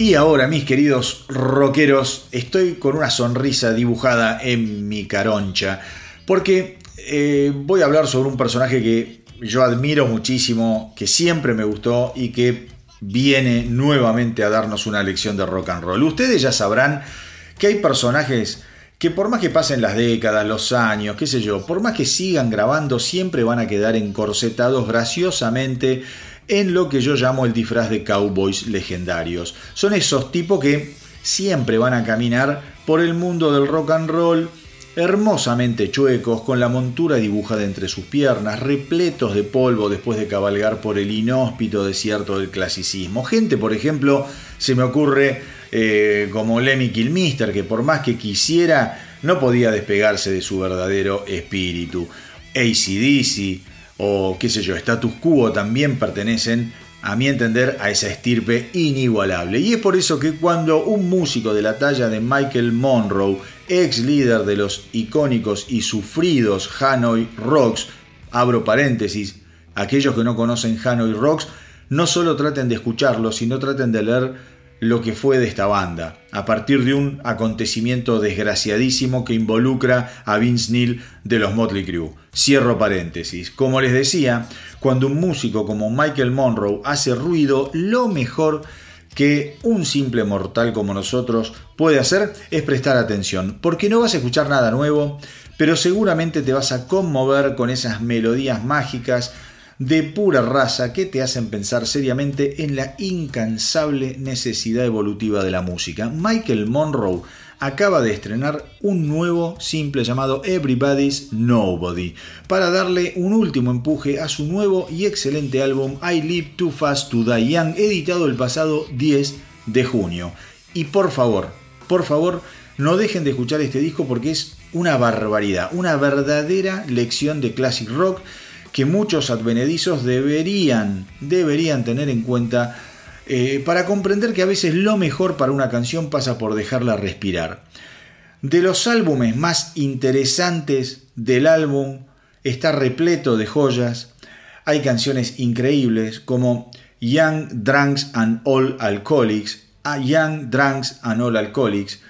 Y ahora, mis queridos rockeros, estoy con una sonrisa dibujada en mi caroncha, porque eh, voy a hablar sobre un personaje que yo admiro muchísimo, que siempre me gustó y que viene nuevamente a darnos una lección de rock and roll. Ustedes ya sabrán que hay personajes que por más que pasen las décadas, los años, qué sé yo, por más que sigan grabando, siempre van a quedar encorsetados graciosamente en lo que yo llamo el disfraz de cowboys legendarios. Son esos tipos que siempre van a caminar por el mundo del rock and roll hermosamente chuecos, con la montura dibujada entre sus piernas, repletos de polvo después de cabalgar por el inhóspito desierto del clasicismo. Gente, por ejemplo, se me ocurre eh, como Lemmy Kilmister, que por más que quisiera, no podía despegarse de su verdadero espíritu. ACDC, o qué sé yo, Status Quo también pertenecen, a mi entender, a esa estirpe inigualable. Y es por eso que cuando un músico de la talla de Michael Monroe, ex líder de los icónicos y sufridos Hanoi Rocks, abro paréntesis, aquellos que no conocen Hanoi Rocks, no solo traten de escucharlo, sino traten de leer lo que fue de esta banda, a partir de un acontecimiento desgraciadísimo que involucra a Vince Neil de los Motley Crue. Cierro paréntesis. Como les decía, cuando un músico como Michael Monroe hace ruido, lo mejor que un simple mortal como nosotros puede hacer es prestar atención, porque no vas a escuchar nada nuevo, pero seguramente te vas a conmover con esas melodías mágicas, de pura raza que te hacen pensar seriamente en la incansable necesidad evolutiva de la música. Michael Monroe acaba de estrenar un nuevo simple llamado Everybody's Nobody para darle un último empuje a su nuevo y excelente álbum I Live Too Fast to Die Young, editado el pasado 10 de junio. Y por favor, por favor, no dejen de escuchar este disco porque es una barbaridad, una verdadera lección de classic rock que muchos advenedizos deberían, deberían tener en cuenta eh, para comprender que a veces lo mejor para una canción pasa por dejarla respirar. De los álbumes más interesantes del álbum está repleto de joyas. Hay canciones increíbles como Young Drunks and All Alcoholics, a Young Drunks and All Alcoholics,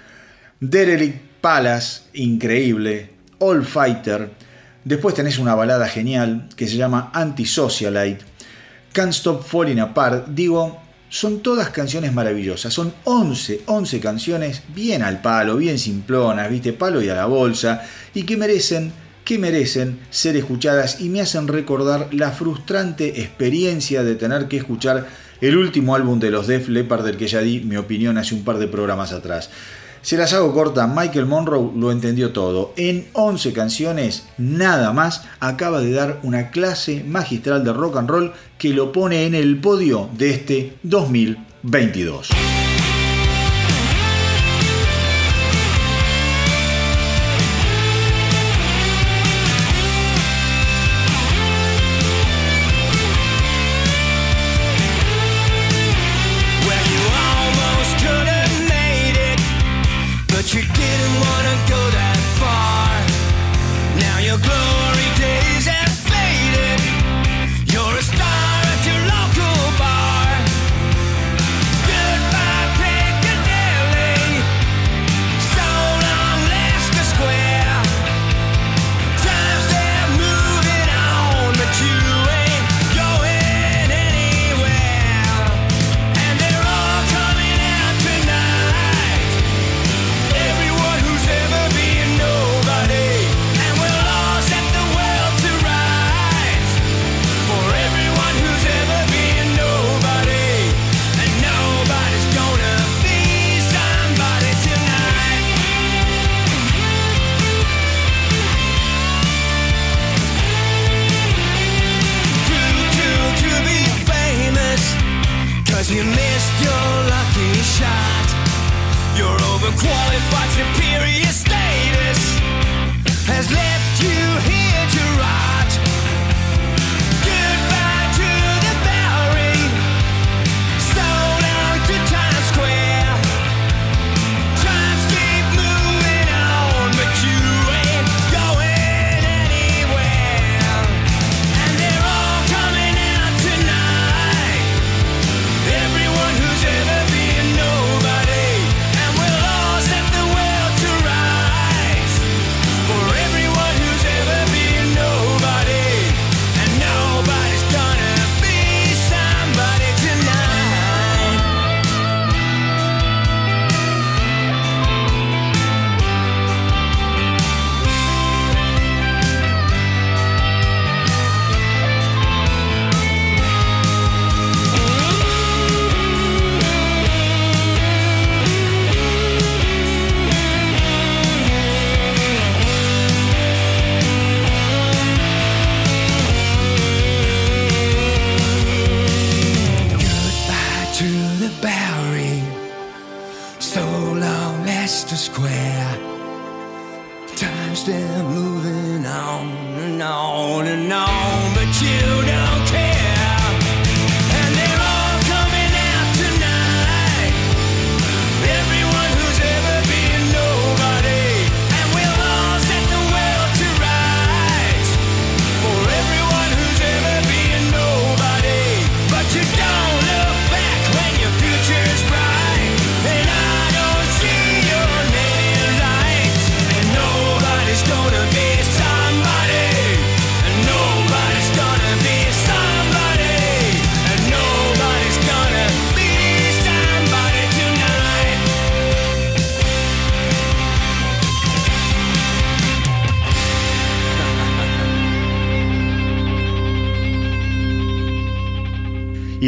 Derelict Palace, increíble, All Fighter, Después tenés una balada genial que se llama Anti-Socialite, Can't Stop Falling Apart. Digo, son todas canciones maravillosas. Son 11, 11 canciones bien al palo, bien simplonas, viste, palo y a la bolsa, y que merecen, que merecen ser escuchadas y me hacen recordar la frustrante experiencia de tener que escuchar el último álbum de los Def Leppard del que ya di mi opinión hace un par de programas atrás. Se las hago corta, Michael Monroe lo entendió todo. En 11 canciones, nada más, acaba de dar una clase magistral de rock and roll que lo pone en el podio de este 2022.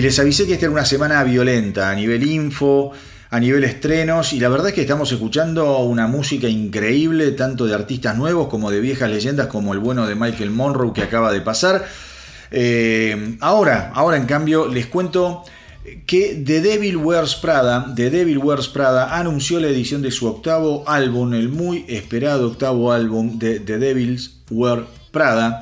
Les avisé que esta era una semana violenta a nivel info, a nivel estrenos, y la verdad es que estamos escuchando una música increíble, tanto de artistas nuevos como de viejas leyendas, como el bueno de Michael Monroe que acaba de pasar. Eh, ahora, ahora en cambio, les cuento que The Devil Wears Prada, The Devil Wears Prada anunció la edición de su octavo álbum, el muy esperado octavo álbum de The Devils Wear Prada,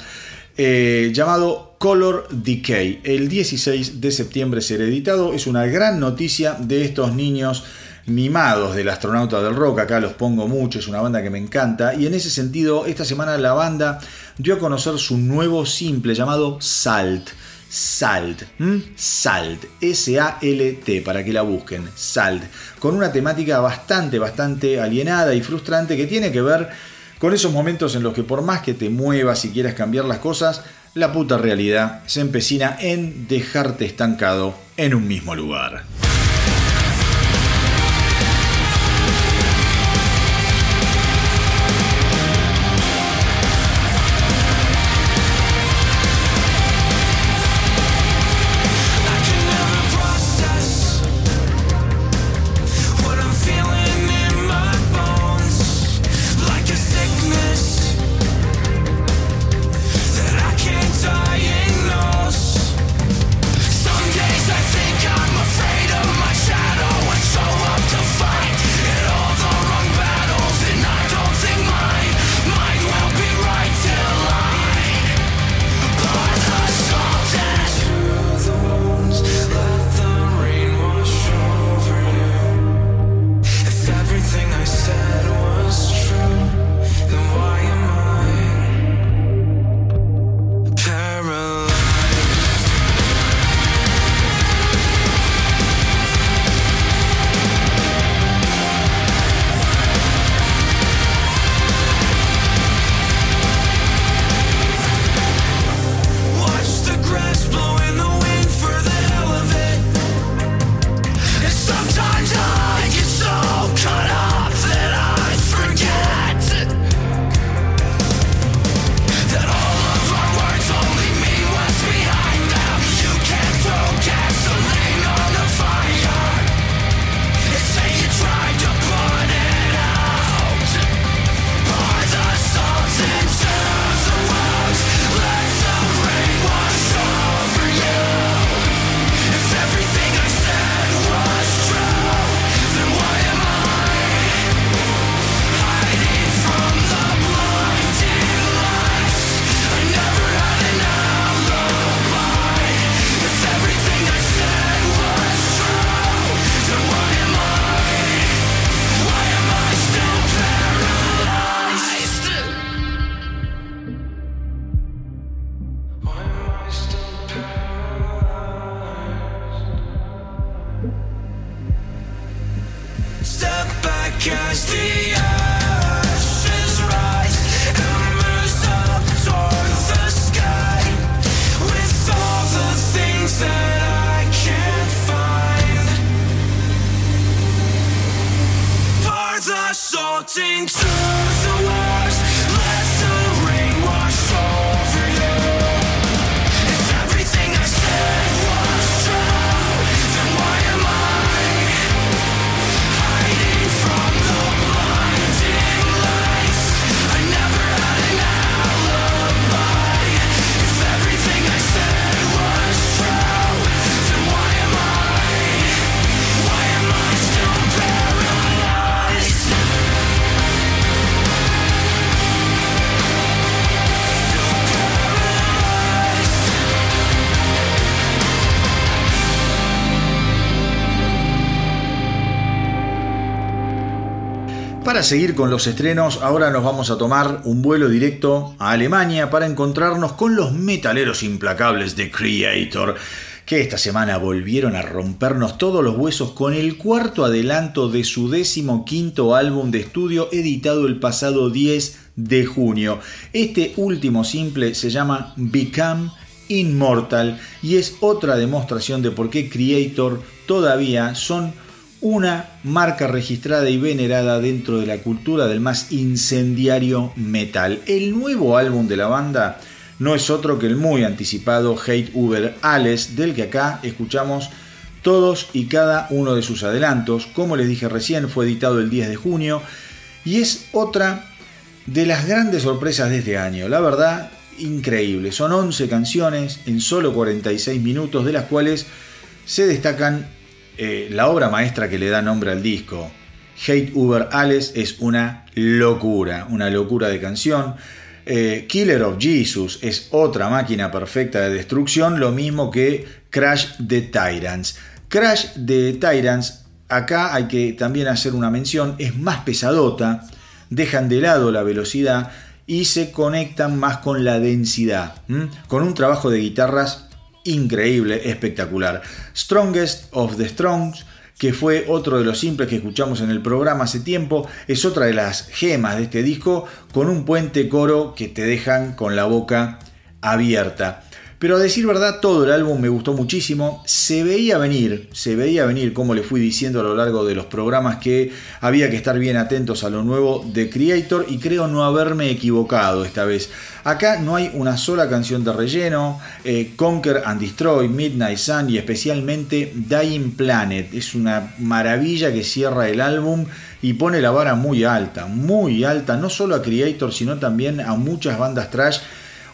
eh, llamado Color Decay. El 16 de septiembre será editado. Es una gran noticia de estos niños mimados del astronauta del rock. Acá los pongo mucho, es una banda que me encanta. Y en ese sentido, esta semana la banda dio a conocer su nuevo simple llamado Salt. Salt, ¿m? Salt, S-A-L-T, para que la busquen, Salt, con una temática bastante, bastante alienada y frustrante que tiene que ver con esos momentos en los que por más que te muevas y quieras cambiar las cosas, la puta realidad se empecina en dejarte estancado en un mismo lugar. Para seguir con los estrenos, ahora nos vamos a tomar un vuelo directo a Alemania para encontrarnos con los metaleros implacables de Creator, que esta semana volvieron a rompernos todos los huesos con el cuarto adelanto de su décimo quinto álbum de estudio editado el pasado 10 de junio. Este último simple se llama Become Immortal y es otra demostración de por qué Creator todavía son una marca registrada y venerada dentro de la cultura del más incendiario metal. El nuevo álbum de la banda no es otro que el muy anticipado Hate Uber Alles, del que acá escuchamos todos y cada uno de sus adelantos. Como les dije recién, fue editado el 10 de junio y es otra de las grandes sorpresas de este año. La verdad, increíble. Son 11 canciones en solo 46 minutos, de las cuales se destacan eh, la obra maestra que le da nombre al disco. Hate Uber Alles es una locura, una locura de canción. Eh, Killer of Jesus es otra máquina perfecta de destrucción, lo mismo que Crash the Tyrants. Crash the Tyrants, acá hay que también hacer una mención, es más pesadota, dejan de lado la velocidad y se conectan más con la densidad, con un trabajo de guitarras increíble, espectacular. Strongest of the Strongs, que fue otro de los simples que escuchamos en el programa hace tiempo, es otra de las gemas de este disco, con un puente coro que te dejan con la boca abierta. Pero a decir verdad, todo el álbum me gustó muchísimo. Se veía venir, se veía venir, como le fui diciendo a lo largo de los programas, que había que estar bien atentos a lo nuevo de Creator y creo no haberme equivocado esta vez. Acá no hay una sola canción de relleno. Eh, Conquer and Destroy, Midnight Sun y especialmente Dying Planet. Es una maravilla que cierra el álbum y pone la vara muy alta, muy alta, no solo a Creator, sino también a muchas bandas trash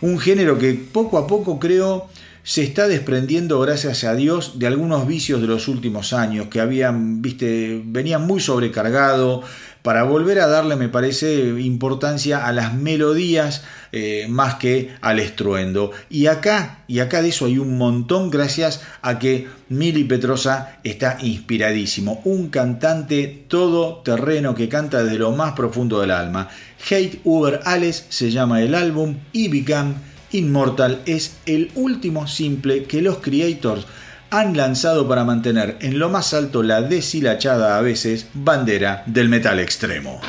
un género que poco a poco creo se está desprendiendo gracias a Dios de algunos vicios de los últimos años que habían, viste, venían muy sobrecargado para volver a darle, me parece, importancia a las melodías eh, más que al estruendo. Y acá, y acá de eso hay un montón gracias a que Mili Petrosa está inspiradísimo. Un cantante todo terreno que canta desde lo más profundo del alma. Hate Uber Alles se llama el álbum y Become Immortal es el último simple que los creators han lanzado para mantener en lo más alto la deshilachada a veces bandera del metal extremo.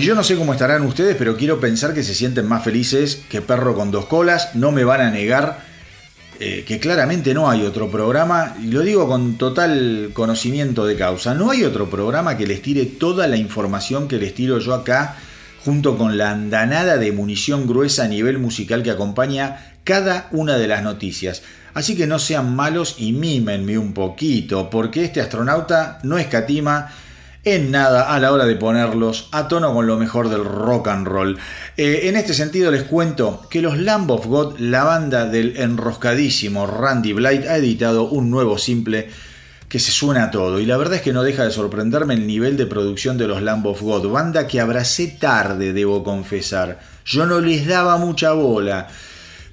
Y yo no sé cómo estarán ustedes, pero quiero pensar que se sienten más felices que perro con dos colas. No me van a negar eh, que claramente no hay otro programa, y lo digo con total conocimiento de causa, no hay otro programa que les tire toda la información que les tiro yo acá, junto con la andanada de munición gruesa a nivel musical que acompaña cada una de las noticias. Así que no sean malos y mímenme un poquito, porque este astronauta no escatima en nada a la hora de ponerlos a tono con lo mejor del rock and roll. Eh, en este sentido les cuento que los Lamb of God, la banda del enroscadísimo Randy Blight, ha editado un nuevo simple que se suena a todo y la verdad es que no deja de sorprenderme el nivel de producción de los Lamb of God, banda que abracé tarde, debo confesar. Yo no les daba mucha bola,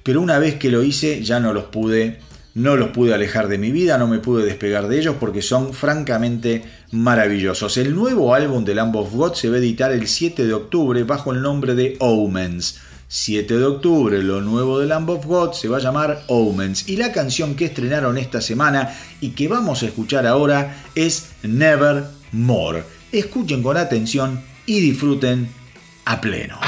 pero una vez que lo hice ya no los pude no los pude alejar de mi vida, no me pude despegar de ellos porque son francamente maravillosos. El nuevo álbum de Lamb of God se va a editar el 7 de octubre bajo el nombre de Omens. 7 de octubre, lo nuevo de Lamb of God se va a llamar Omens. Y la canción que estrenaron esta semana y que vamos a escuchar ahora es Nevermore. Escuchen con atención y disfruten a pleno.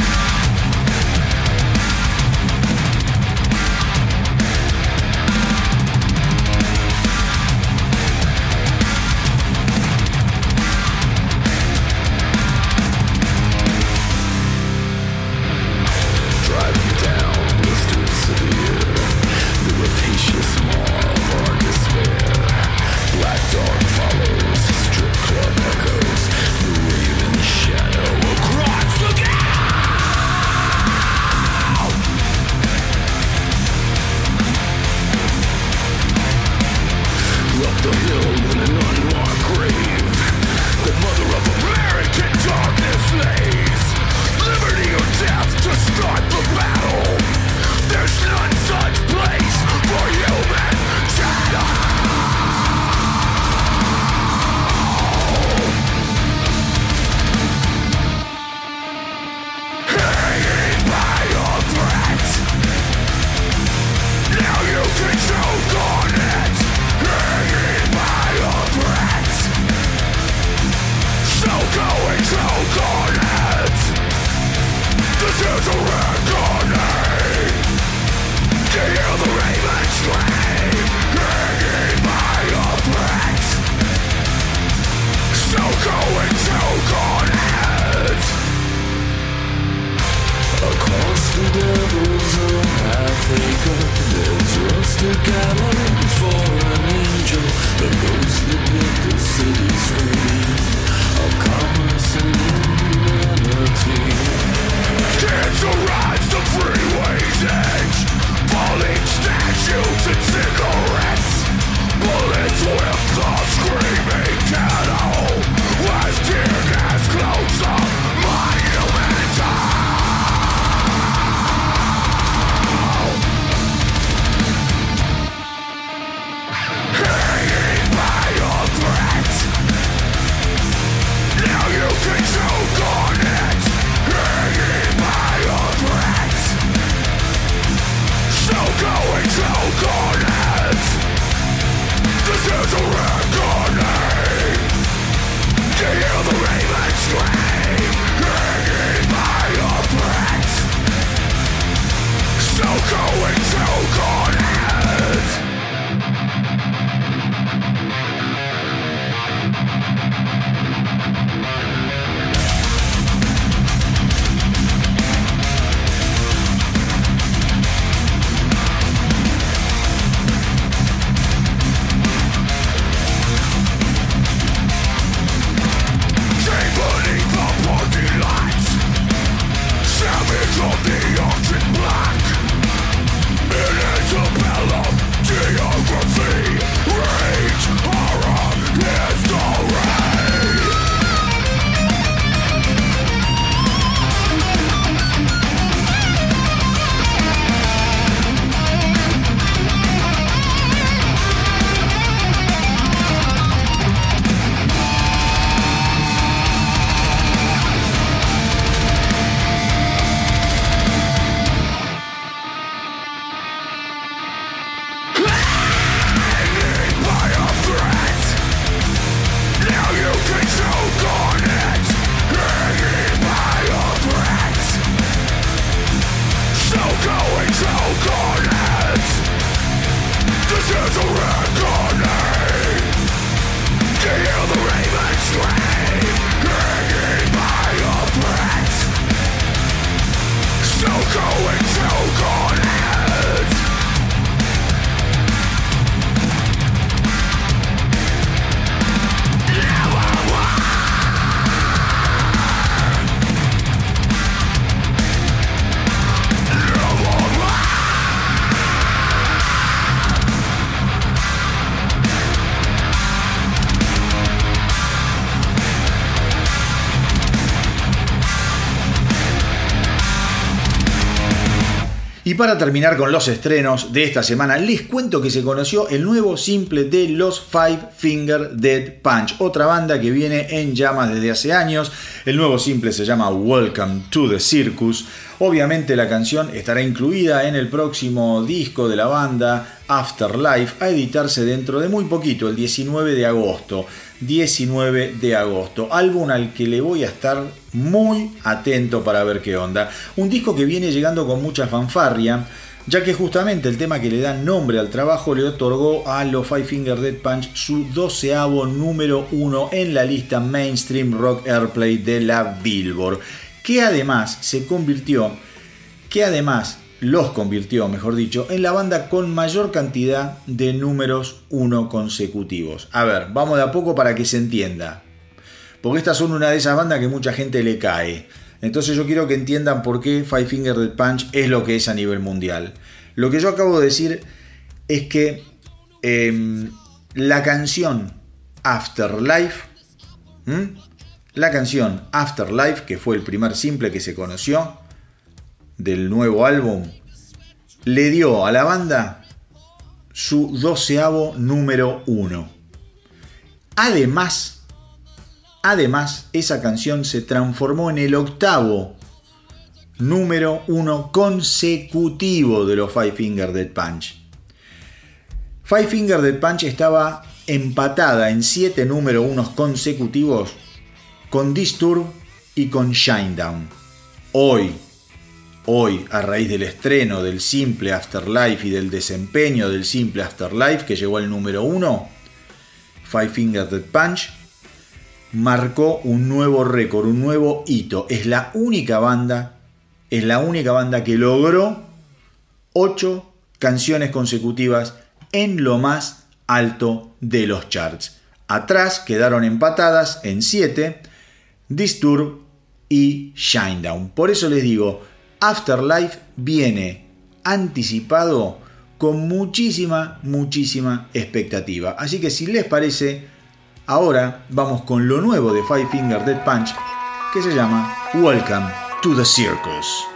Para terminar con los estrenos de esta semana, les cuento que se conoció el nuevo simple de los Five Finger Dead Punch, otra banda que viene en llamas desde hace años. El nuevo simple se llama Welcome to the Circus. Obviamente la canción estará incluida en el próximo disco de la banda, Afterlife, a editarse dentro de muy poquito, el 19 de agosto. 19 de agosto. Álbum al que le voy a estar muy atento para ver qué onda. Un disco que viene llegando con mucha fanfarria, ya que justamente el tema que le da nombre al trabajo le otorgó a los Five Finger Dead Punch su doceavo número uno en la lista Mainstream Rock Airplay de la Billboard, que además se convirtió, que además los convirtió, mejor dicho, en la banda con mayor cantidad de números uno consecutivos. A ver, vamos de a poco para que se entienda. Porque estas son una de esas bandas que mucha gente le cae. Entonces yo quiero que entiendan por qué Five Finger Dead Punch es lo que es a nivel mundial. Lo que yo acabo de decir es que em, la canción Afterlife, la canción Afterlife, que fue el primer simple que se conoció, del nuevo álbum, le dio a la banda su doceavo número uno. Además, además, esa canción se transformó en el octavo número uno consecutivo de los Five Finger Dead Punch. Five Finger Dead Punch estaba empatada en siete número unos consecutivos con Disturb y con Shinedown. Hoy, hoy, a raíz del estreno del simple Afterlife y del desempeño del simple Afterlife que llegó al número 1, Five Finger Dead Punch marcó un nuevo récord, un nuevo hito. Es la única banda, es la única banda que logró 8 canciones consecutivas en lo más alto de los charts. Atrás quedaron empatadas en 7 Disturb y Shinedown. Por eso les digo, Afterlife viene anticipado con muchísima, muchísima expectativa. Así que si les parece, ahora vamos con lo nuevo de Five Finger Dead Punch que se llama Welcome to the Circus.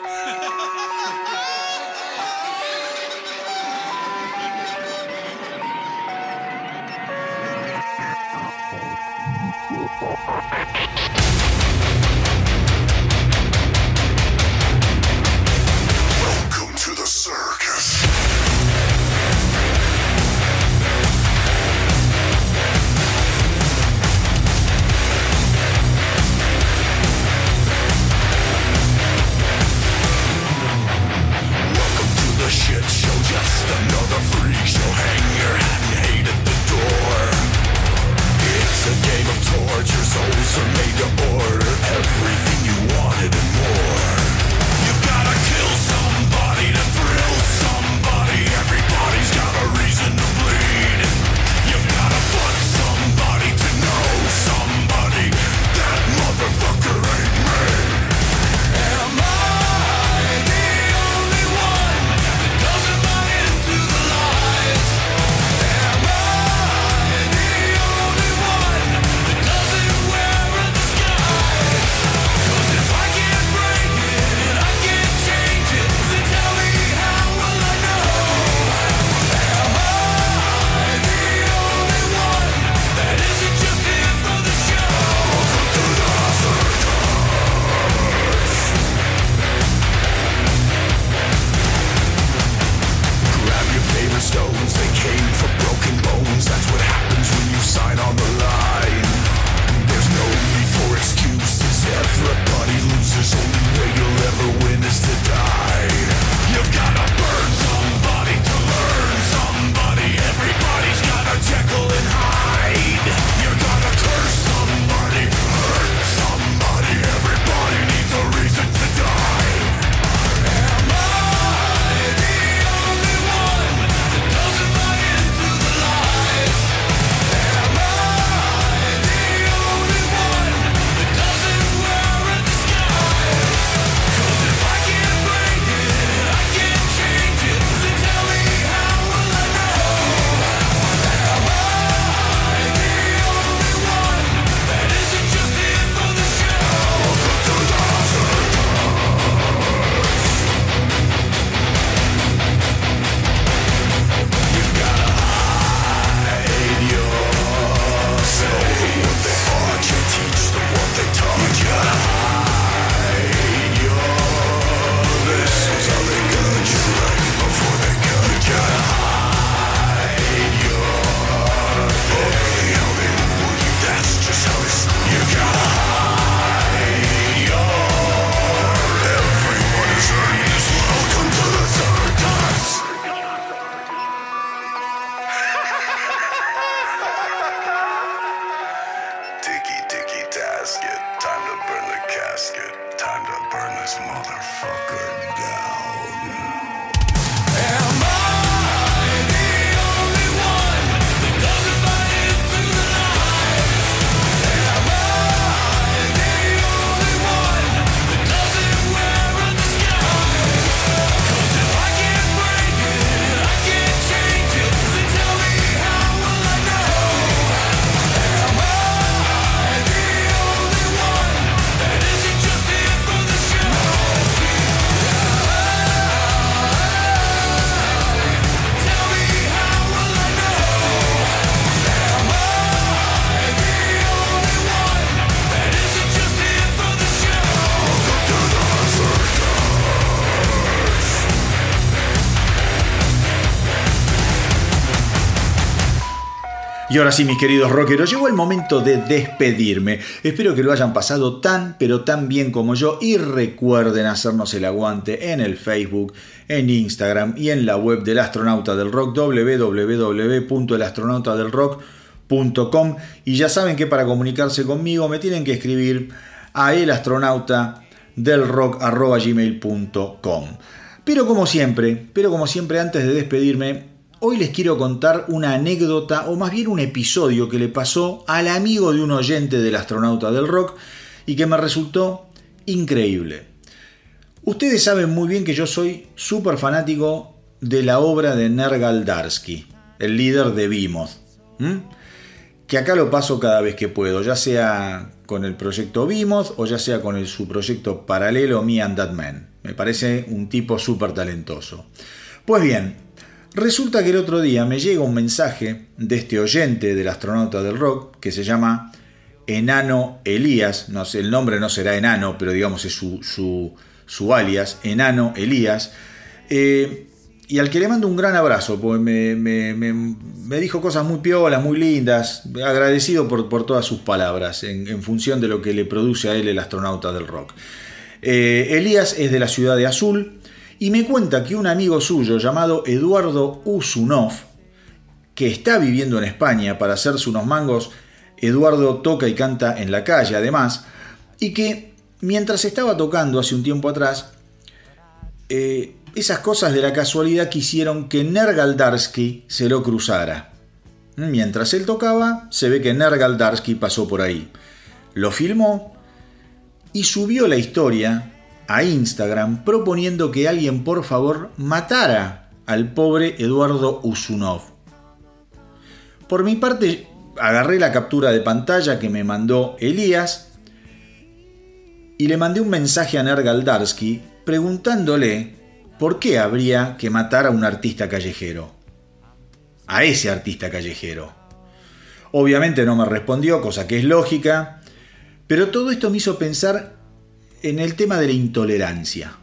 Y ahora sí, mis queridos rockeros, llegó el momento de despedirme. Espero que lo hayan pasado tan, pero tan bien como yo y recuerden hacernos el aguante en el Facebook, en Instagram y en la web del Astronauta del Rock, www.elastronautadelrock.com. Y ya saben que para comunicarse conmigo me tienen que escribir a elastronautadelrock.gmail.com. Pero como siempre, pero como siempre antes de despedirme, Hoy les quiero contar una anécdota o más bien un episodio que le pasó al amigo de un oyente del astronauta del rock y que me resultó increíble. Ustedes saben muy bien que yo soy súper fanático de la obra de Nergal Darsky, el líder de Behemoth, ¿m? que acá lo paso cada vez que puedo, ya sea con el proyecto Behemoth o ya sea con el, su proyecto paralelo Me and That Man. Me parece un tipo súper talentoso. Pues bien, Resulta que el otro día me llega un mensaje de este oyente del astronauta del rock que se llama Enano Elías, no sé, el nombre no será Enano, pero digamos es su, su, su alias, Enano Elías, eh, y al que le mando un gran abrazo, porque me, me, me, dijo cosas muy piolas, muy lindas, agradecido por, por todas sus palabras, en, en, función de lo que le produce a él el astronauta del rock. Eh, Elías es de la ciudad de Azul, y me cuenta que un amigo suyo llamado Eduardo Usunov, que está viviendo en España para hacerse unos mangos, Eduardo toca y canta en la calle además, y que mientras estaba tocando hace un tiempo atrás, eh, esas cosas de la casualidad quisieron que Nergaldarsky se lo cruzara. Mientras él tocaba, se ve que Nergaldarsky pasó por ahí. Lo filmó y subió la historia a Instagram proponiendo que alguien por favor matara al pobre Eduardo Usunov. Por mi parte, agarré la captura de pantalla que me mandó Elías y le mandé un mensaje a Nergaldarsky preguntándole por qué habría que matar a un artista callejero. A ese artista callejero. Obviamente no me respondió, cosa que es lógica, pero todo esto me hizo pensar en el tema de la intolerancia.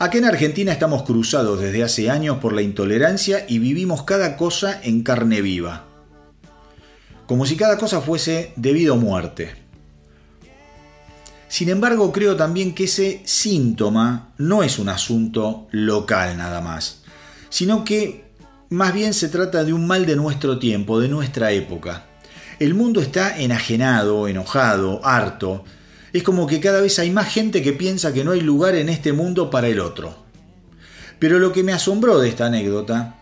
Aquí en Argentina estamos cruzados desde hace años por la intolerancia y vivimos cada cosa en carne viva. Como si cada cosa fuese debido a muerte. Sin embargo, creo también que ese síntoma no es un asunto local nada más, sino que más bien se trata de un mal de nuestro tiempo, de nuestra época. El mundo está enajenado, enojado, harto, es como que cada vez hay más gente que piensa que no hay lugar en este mundo para el otro. Pero lo que me asombró de esta anécdota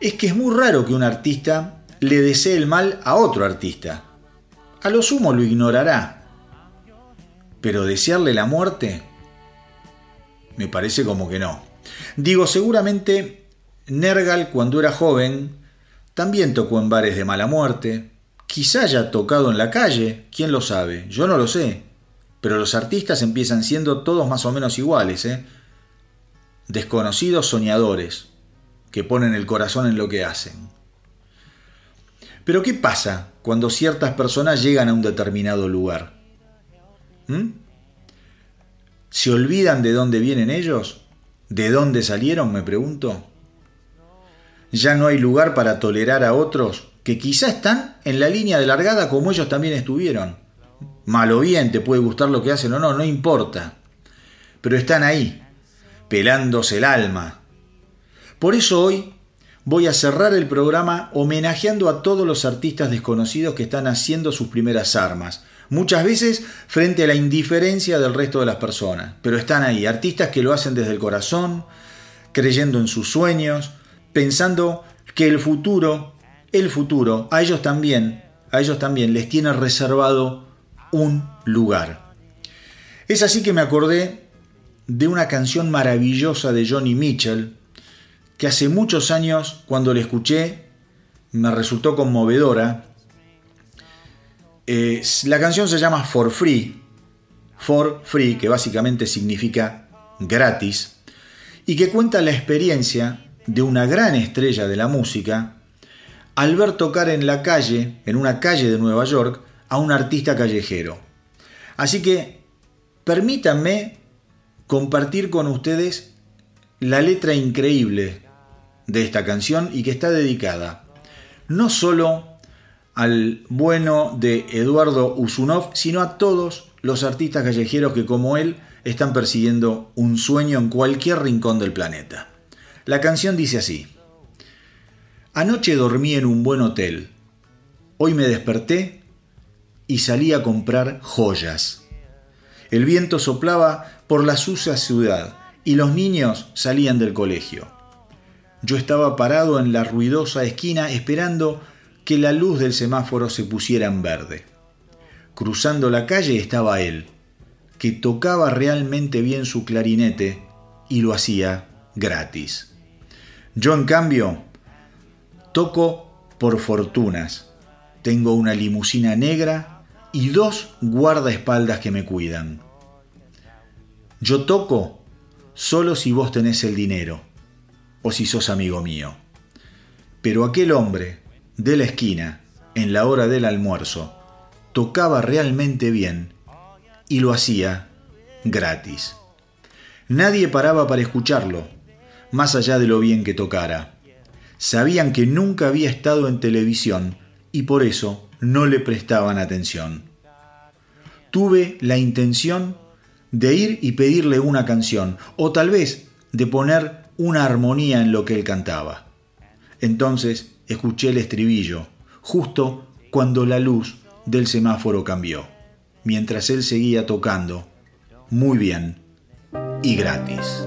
es que es muy raro que un artista le desee el mal a otro artista. A lo sumo lo ignorará. Pero desearle la muerte, me parece como que no. Digo, seguramente Nergal cuando era joven también tocó en bares de mala muerte, quizá haya tocado en la calle, quién lo sabe, yo no lo sé. Pero los artistas empiezan siendo todos más o menos iguales, ¿eh? Desconocidos soñadores, que ponen el corazón en lo que hacen. Pero ¿qué pasa cuando ciertas personas llegan a un determinado lugar? ¿Mm? ¿Se olvidan de dónde vienen ellos? ¿De dónde salieron? Me pregunto. ¿Ya no hay lugar para tolerar a otros que quizá están en la línea de largada como ellos también estuvieron? Mal o bien, te puede gustar lo que hacen o no, no importa. Pero están ahí, pelándose el alma. Por eso hoy voy a cerrar el programa homenajeando a todos los artistas desconocidos que están haciendo sus primeras armas, muchas veces frente a la indiferencia del resto de las personas, pero están ahí, artistas que lo hacen desde el corazón, creyendo en sus sueños, pensando que el futuro, el futuro, a ellos también, a ellos también les tiene reservado un lugar. Es así que me acordé de una canción maravillosa de Johnny Mitchell, que hace muchos años, cuando la escuché, me resultó conmovedora. Eh, la canción se llama For Free, For Free, que básicamente significa gratis, y que cuenta la experiencia de una gran estrella de la música al ver tocar en la calle, en una calle de Nueva York, a un artista callejero. Así que permítanme compartir con ustedes la letra increíble de esta canción y que está dedicada no solo al bueno de Eduardo Usunov, sino a todos los artistas callejeros que como él están persiguiendo un sueño en cualquier rincón del planeta. La canción dice así, Anoche dormí en un buen hotel, hoy me desperté y salí a comprar joyas. El viento soplaba por la sucia ciudad y los niños salían del colegio. Yo estaba parado en la ruidosa esquina esperando que la luz del semáforo se pusiera en verde. Cruzando la calle estaba él, que tocaba realmente bien su clarinete y lo hacía gratis. Yo en cambio toco por fortunas. Tengo una limusina negra y dos guardaespaldas que me cuidan. Yo toco solo si vos tenés el dinero o si sos amigo mío. Pero aquel hombre de la esquina, en la hora del almuerzo, tocaba realmente bien y lo hacía gratis. Nadie paraba para escucharlo, más allá de lo bien que tocara. Sabían que nunca había estado en televisión y por eso no le prestaban atención. Tuve la intención de ir y pedirle una canción, o tal vez de poner una armonía en lo que él cantaba. Entonces escuché el estribillo, justo cuando la luz del semáforo cambió, mientras él seguía tocando, muy bien y gratis.